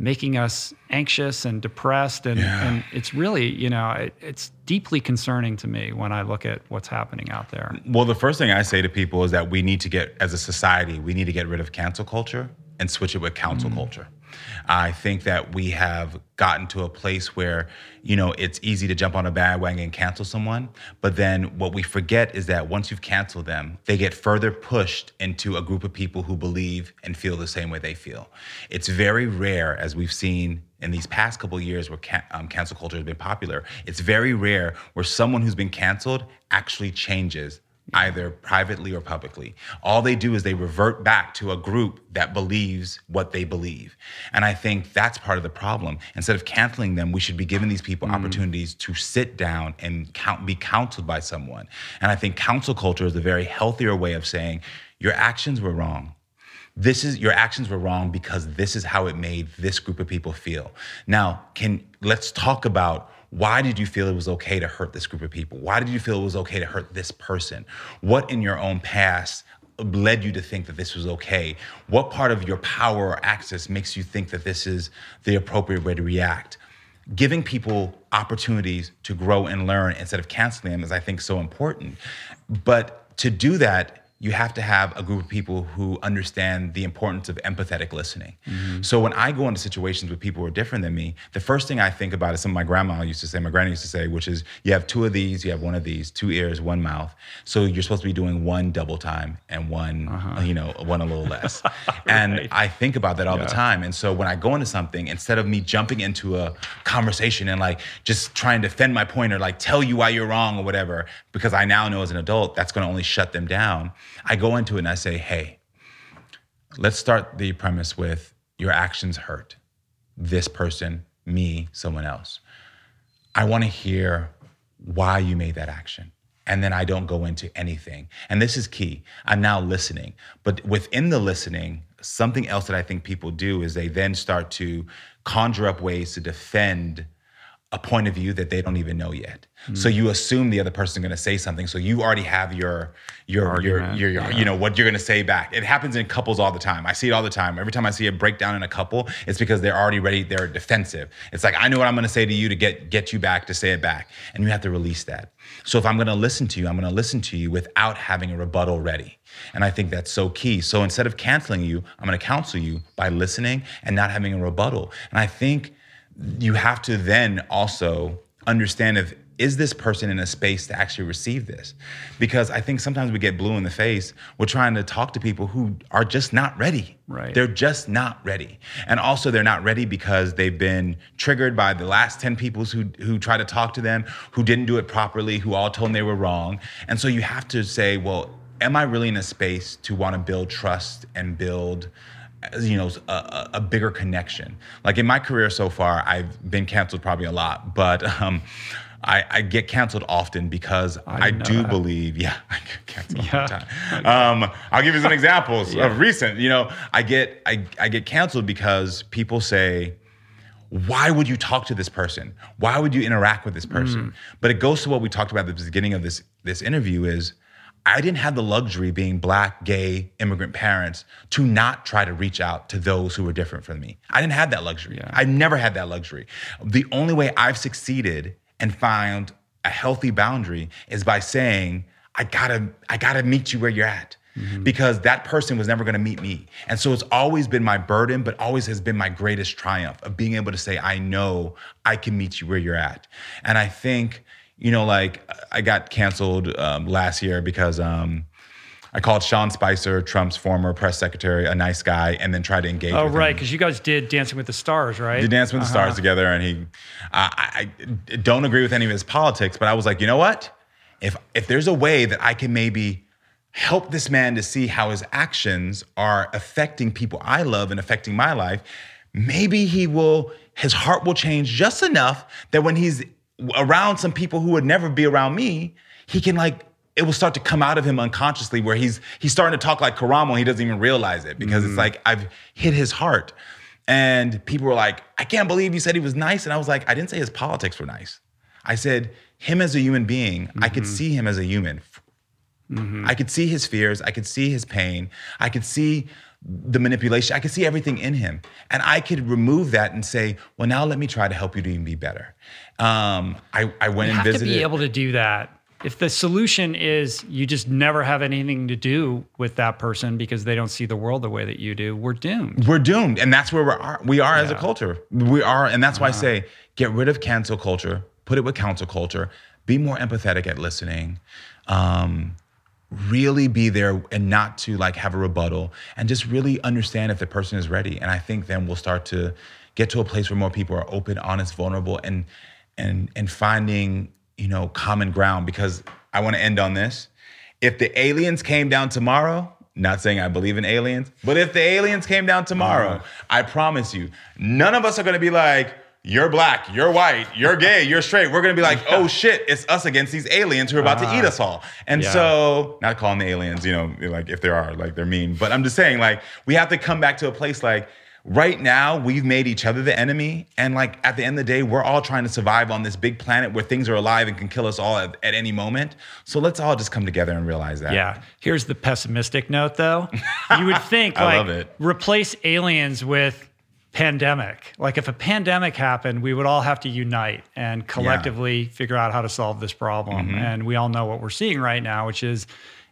making us anxious and depressed and, Yeah. and it's really you know it, it's deeply concerning to me when i look at what's happening out there Well, the first thing I say to people is that we need to get, as a society, we need to get rid of cancel culture and switch it with council culture. I think that we have gotten to a place where, you know, it's easy to jump on a bandwagon and cancel someone. But then what we forget is that once you've canceled them, they get further pushed into a group of people who believe and feel the same way they feel. It's very rare, as we've seen in these past couple years where can, um, cancel culture has been popular, it's very rare where someone who's been canceled actually changes either privately or publicly. All they do is they revert back to a group that believes what they believe. And I think that's part of the problem. Instead of canceling them, we should be giving these people mm-hmm. opportunities to sit down and count, be counseled by someone. And I think counsel culture is a very healthier way of saying your actions were wrong this is your actions were wrong because this is how it made this group of people feel now can let's talk about why did you feel it was okay to hurt this group of people? Why did you feel it was okay to hurt this person? What in your own past led you to think that this was okay? What part of your power or access makes you think that this is the appropriate way to react? Giving people opportunities to grow and learn instead of canceling them is i think so important. But to do that you have to have a group of people who understand the importance of empathetic listening. Mm-hmm. So when I go into situations with people who are different than me, the first thing I think about is something my grandma used to say, my granny used to say, which is you have two of these, you have one of these, two ears, one mouth. So you're supposed to be doing one double time and one, uh-huh. you know, one a little less. And I think about that all the time. And so when I go into something, instead of me jumping into a conversation and like just trying to defend my point or like tell you why you're wrong or whatever, because I now know as an adult that's going to only shut them down. I go into it and I say, hey, let's start the premise with your actions hurt this person, me, someone else. I want to hear why you made that action. And then I don't go into anything. And this is key. I'm now listening. But within the listening, something else that I think people do is they then start to conjure up ways to defend a point of view that they don't even know yet. Hmm. So you assume the other person's going to say something. So you already have your your your Argument, your, your you know what you're going to say back. It happens in couples all the time. I see it all the time. Every time I see a breakdown in a couple, it's because they're already ready. They're defensive. It's like I know what I'm going to say to you to get get you back to say it back, and you have to release that. So if I'm going to listen to you, I'm going to listen to you without having a rebuttal ready. And I think that's so key. So instead of canceling you, I'm going to counsel you by listening and not having a rebuttal. And I think you have to then also understand if is this person in a space to actually receive this? Because i think sometimes we get blue in the face we're trying to talk to people who are just not ready. Right. they're just not ready. And also they're not ready because they've been triggered by the last 10 people who who tried to talk to them who didn't do it properly who all told them they were wrong. And so you have to say well am i really in a space to want to build trust and build you know a, a- bigger connection like in my career so far i've been canceled probably a lot but um I, I get canceled often because I, didn't do that. believe, yeah, I get canceled all Yeah. the time. Um, I'll give you some examples of recent. You know, I get I, I get canceled because people say, why would you talk to this person? Why would you interact with this person? But it goes to what we talked about at the beginning of this this interview is I didn't have the luxury being black, gay, immigrant parents to not try to reach out to those who were different from me. I didn't have that luxury. Yeah. I've never had that luxury. The only way I've succeeded and found a healthy boundary is by saying, I gotta, I gotta meet you where you're at. Mm-hmm. Because that person was never gonna meet me. And so it's always been my burden, but always has been my greatest triumph of being able to say, I know I can meet you where you're at. And I think, you know, like I got canceled um, last year because um, I called Sean Spicer, Trump's former press secretary, a nice guy, and then tried to engage Oh, right, because you guys did Dancing with the Stars, right? Did Dance with the Stars together, and he, I, I don't agree with any of his politics, but I was like, you know what? If if there's a way that I can maybe help this man to see how his actions are affecting people I love and affecting my life, maybe he will, his heart will change just enough that when he's around some people who would never be around me, he can like it will start to come out of him unconsciously where he's he's starting to talk like Karamo and he doesn't even realize it because it's mm. like I've hit his heart. And people were like, I can't believe you said he was nice. And I was like, I didn't say his politics were nice. I said, him as a human being, I could mm-hmm. see him as a human. Mm-hmm. I could see his fears. I could see his pain. I could see the manipulation. I could see everything in him. And I could remove that and say, well, now let me try to help you to even be better. Um, I, I went you and have to visited. be able to do that. If the solution is you just never have anything to do with that person because they don't see the world the way that you do, we're doomed. we're doomed and that's where we are we are as a culture we are and that's why i say get rid of cancel culture put it with counsel culture be more empathetic at listening um, really be there and not to like have a rebuttal and just really understand if the person is ready and i think then we'll start to get to a place where more people are open honest vulnerable and and and finding you know common ground because i want to end on this if the aliens came down tomorrow not saying I believe in aliens, but if the aliens came down tomorrow, uh-huh. I promise you, none of us are gonna be like, you're black, you're white, you're gay, you're straight. We're gonna be like, oh shit, it's us against these aliens who are about to eat uh-huh. us all. And Yeah. so, not calling the aliens, you know, like if there are, like they're mean, but I'm just saying, like, we have to come back to a place like, right now, we've made each other the enemy. And like at the end of the day, we're all trying to survive on this big planet where things are alive and can kill us all at, at any moment. So let's all just come together and realize that. Yeah. Here's the pessimistic note, though. You would think I like love it. replace aliens with pandemic. Like if a pandemic happened, we would all have to unite and collectively figure out how to solve this problem. Mm-hmm. And we all know what we're seeing right now, which is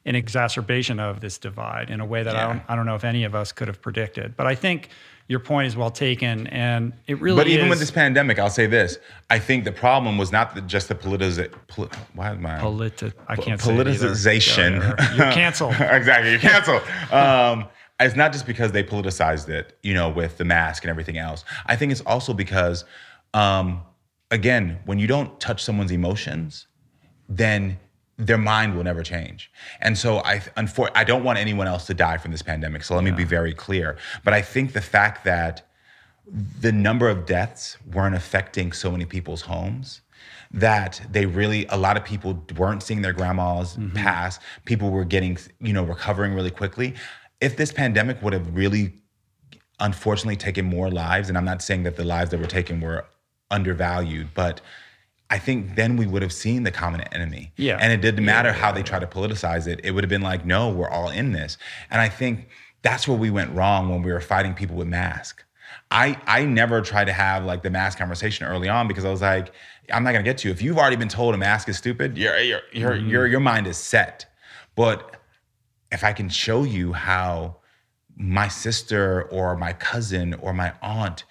an exacerbation of this divide in a way that I don't I don't know if any of us could have predicted. But I think your point is well taken, and it really. But even is with this pandemic, I'll say this: I think the problem was not the, just the politiza- poli- why am I politi- I can't say it politicization. You're canceled. exactly, you're canceled. um, it's not just because they politicized it, you know, with the mask and everything else. I think it's also because, um, again, when you don't touch someone's emotions, then their mind will never change. And so I unfor- I don't want anyone else to die from this pandemic. So let me be very clear. But I think the fact that the number of deaths weren't affecting so many people's homes that they really a lot of people weren't seeing their grandmas mm-hmm. pass people were getting you know recovering really quickly if this pandemic would have really unfortunately taken more lives and i'm not saying that the lives that were taken were undervalued but i think then we would have seen the common enemy Yeah. and it didn't matter how they tried to politicize it it would have been like no we're all in this and i think that's where we went wrong when we were fighting people with masks I I never tried to have like the mask conversation early on because I was like, I'm not gonna get to you. If you've already been told a mask is stupid, your your your mm-hmm. your your mind is set. But if I can show you how my sister or my cousin or my aunt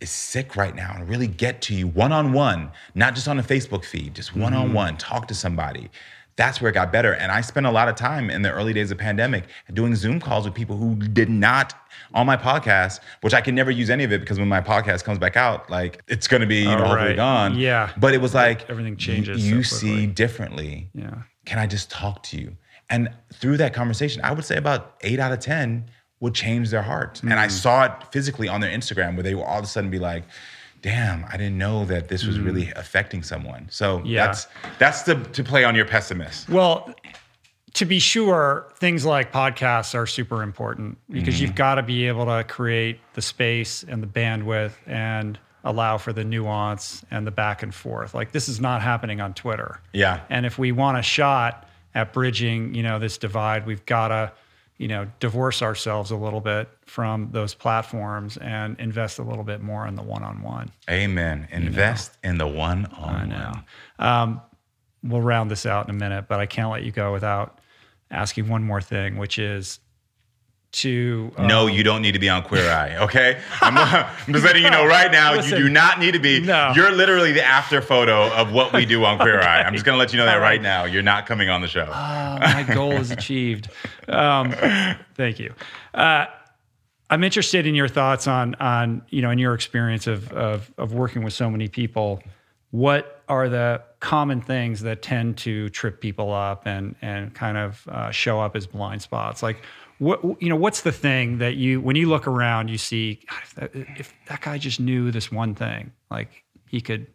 is sick right now and really get to you one on one, not just on a Facebook feed, just one on one, talk to somebody. That's where it got better. And I spent a lot of time in the early days of pandemic doing Zoom calls with people who did not on my podcast, which I can never use any of it because when my podcast comes back out, like it's gonna be, you know, Oh, hopefully gone. Yeah. But it was like Everything changes You, so see differently. Yeah. Can I just talk to you? And through that conversation, I would say about eight out of 10 would change their heart. And Mm. I saw it physically on their Instagram where they will all of a sudden be like, damn, I didn't know that this was really affecting someone. So Mm. Yeah. that's that's the to play on your pessimist. Well, to be sure, things like podcasts are super important because Mm-hmm. you've got to be able to create the space and the bandwidth and allow for the nuance and the back and forth. Like this is not happening on Twitter. Yeah. And if we want a shot at bridging, you know, this divide, we've got to, you know, divorce ourselves a little bit from those platforms and invest a little bit more in the one-on-one. Amen. Invest in the one I on know. one. Um, we'll round this out in a minute, but I can't let you go without asking one more thing, which is to uh, No, you don't need to be on Queer Eye, okay? I'm, I'm just letting you know right now, Listen. you do not need to be. No. You're literally the after photo of what we do on Queer Eye. I'm just gonna let you know that right now. You're not coming on the show. Ah, my goal is achieved. Um, thank you. Uh, I'm interested in your thoughts on on you know in your experience of of of working with so many people. What are the common things that tend to trip people up and and kind of uh, show up as blind spots? Like what you know, what's the thing that you when you look around you see "God, if that, if that guy just knew this one thing, like he could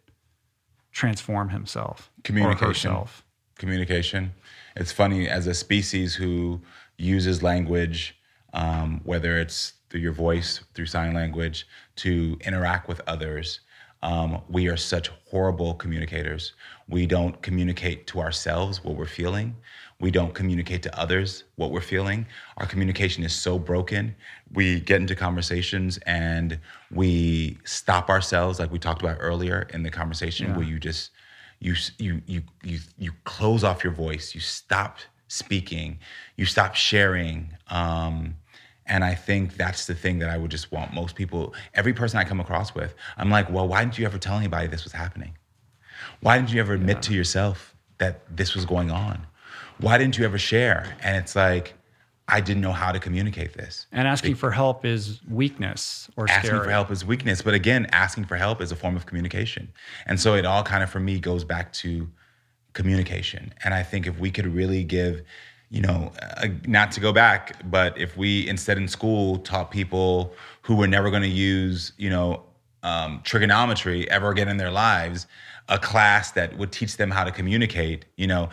transform himself or Communication. herself. communication. It's funny as a species who uses language, um, whether it's through your voice, through sign language, to interact with others. Um, we are such horrible communicators. We don't communicate to ourselves what we're feeling. We don't communicate to others what we're feeling. Our communication is so broken. We get into conversations and we stop ourselves, like we talked about earlier in the conversation, where you just you you you you you close off your voice you stop speaking you stop sharing um and i think that's the thing that i would just want most people every person i come across with i'm like well why didn't you ever tell anybody this was happening why didn't you ever admit to yourself that this was going on why didn't you ever share? And it's like i didn't know how to communicate this. And asking for help is weakness or asking scary. for help is weakness but again asking for help is a form of communication. And so it all kind of for me goes back to communication. And i think if we could really give you know uh, not to go back but if we instead in school taught people who were never going to use you know um, trigonometry ever again in their lives a class that would teach them how to communicate you know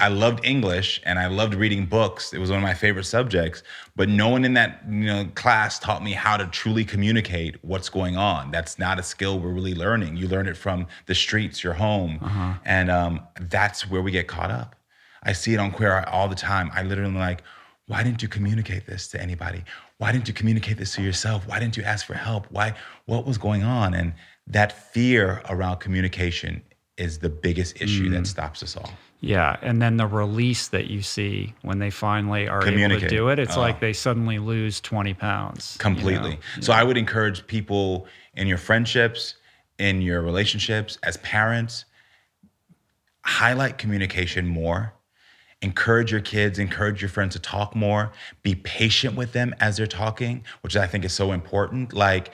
I loved English and I loved reading books. It was one of my favorite subjects, but no one in that you know class taught me how to truly communicate what's going on. That's not a skill we're really learning. You learn it from the streets, your home, and um, that's where we get caught up. I see it on Queer Eye all the time. I literally like, why didn't you communicate this to anybody? Why didn't you communicate this to yourself? Why didn't you ask for help? Why? What was going on? And that fear around communication is the biggest issue that stops us all. Yeah, and then the release that you see when they finally are able to do it, it's Oh. like they suddenly lose 20 pounds. you completely. know? So I would encourage people in your friendships, in your relationships, as parents, highlight communication more. Encourage your kids, encourage your friends to talk more. Be patient with them as they're talking, which I think is so important. Like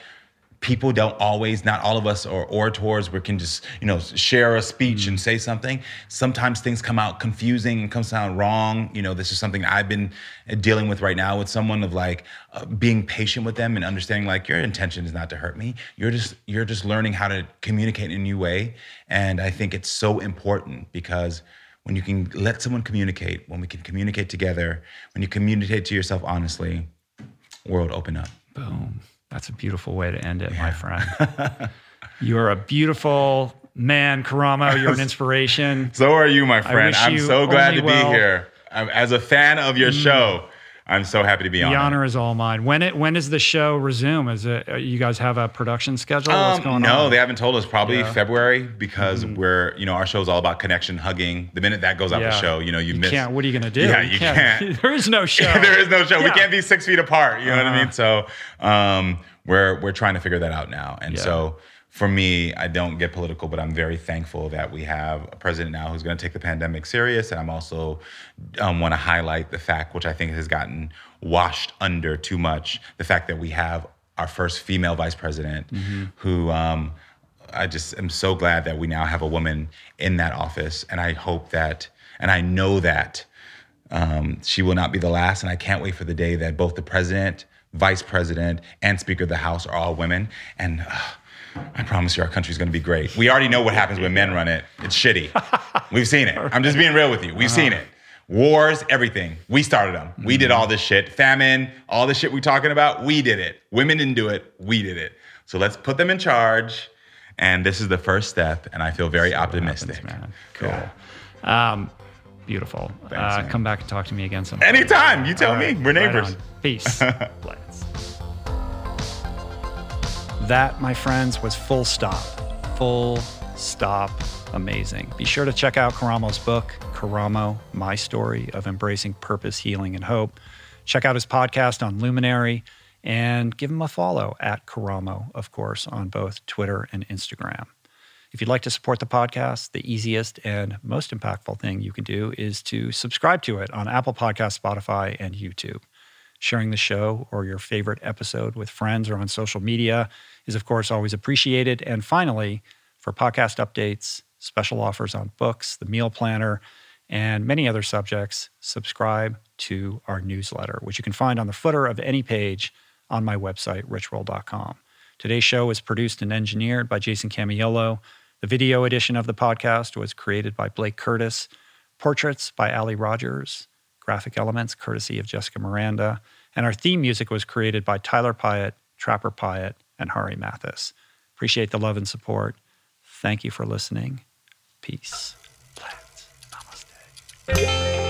people don't always, not all of us are orators. We can just, you know, share a speech and say something. Sometimes things come out confusing and come sound wrong. You know, this is something I've been dealing with right now with someone of like uh, being patient with them and understanding like your intention is not to hurt me. You're just you're just learning how to communicate in a new way. And I think it's so important because when you can let someone communicate, when we can communicate together, when you communicate to yourself honestly, world open up. Boom. That's a beautiful way to end it, my friend. You're a beautiful man, Karamo. You're an inspiration. So are you, my friend. I'm so glad to be well. Mm. here. I'm, as a fan of your show, I'm so happy to be on. The honor is all mine. When it when does the show resume? Is it uh, you guys have a production schedule? What's Um, going no, on? they haven't told us. Probably Yeah. Mm-hmm. February because we're, you know, our show is all about connection, hugging. The minute that goes out the show, you know, you, You miss. can't. What are you going to do? Yeah, you can't. there is no show. there is no show. We can't be six feet apart. You know what I Uh-huh. mean? So um, we're we're trying to figure that out now. And Yeah. so for me, I don't get political, but I'm very thankful that we have a president now who's going to take the pandemic serious. And I'm also um, want to highlight the fact, which I think has gotten washed under too much, the fact that we have our first female vice president Mm-hmm. who. Um, I just am so glad that we now have a woman in that office, and I hope that, and I know that um, she will not be the last. And I can't wait for the day that both the president, vice president, and Speaker of the House are all women. And uh, I promise you, our country's going to be great. We already know what happens when men run it. It's shitty. We've seen it. I'm just being real with you. We've seen it. Wars, everything. We started them. We did all this shit. Famine, all the shit we're talking about. We did it. Women didn't do it. We did it. So let's put them in charge. And this is the first step, and I feel very optimistic. Happens, man. Cool. Yeah. Um, beautiful. Thanks, uh, come back and talk to me again sometime. Anytime, you tell me. right, We're neighbors. on. Peace. That, my friends, was full stop. Full stop. Amazing. Be sure to check out Karamo's book, Karamo My Story of Embracing Purpose, Healing, and Hope. Check out his podcast on Luminary and give him a follow at Karamo, of course, on both Twitter and Instagram. If you'd like to support the podcast, the easiest and most impactful thing you can do is to subscribe to it on Apple Podcasts, Spotify, and YouTube. Sharing the show or your favorite episode with friends or on social media is, of course, always appreciated. And finally, for podcast updates, special offers on books, the meal planner, and many other subjects, subscribe to our newsletter, which you can find on the footer of any page on my website, richroll.com. Today's show was produced and engineered by Jason Camiolo. The video edition of the podcast was created by Blake Curtis. Portraits by Ali Rogers. Graphic elements courtesy of Jessica Miranda. And our theme music was created by Tyler Piatt, Trapper Piatt, and Hari Mathis. Appreciate the love and support. Thank you for listening. Peace. Plants. Namaste.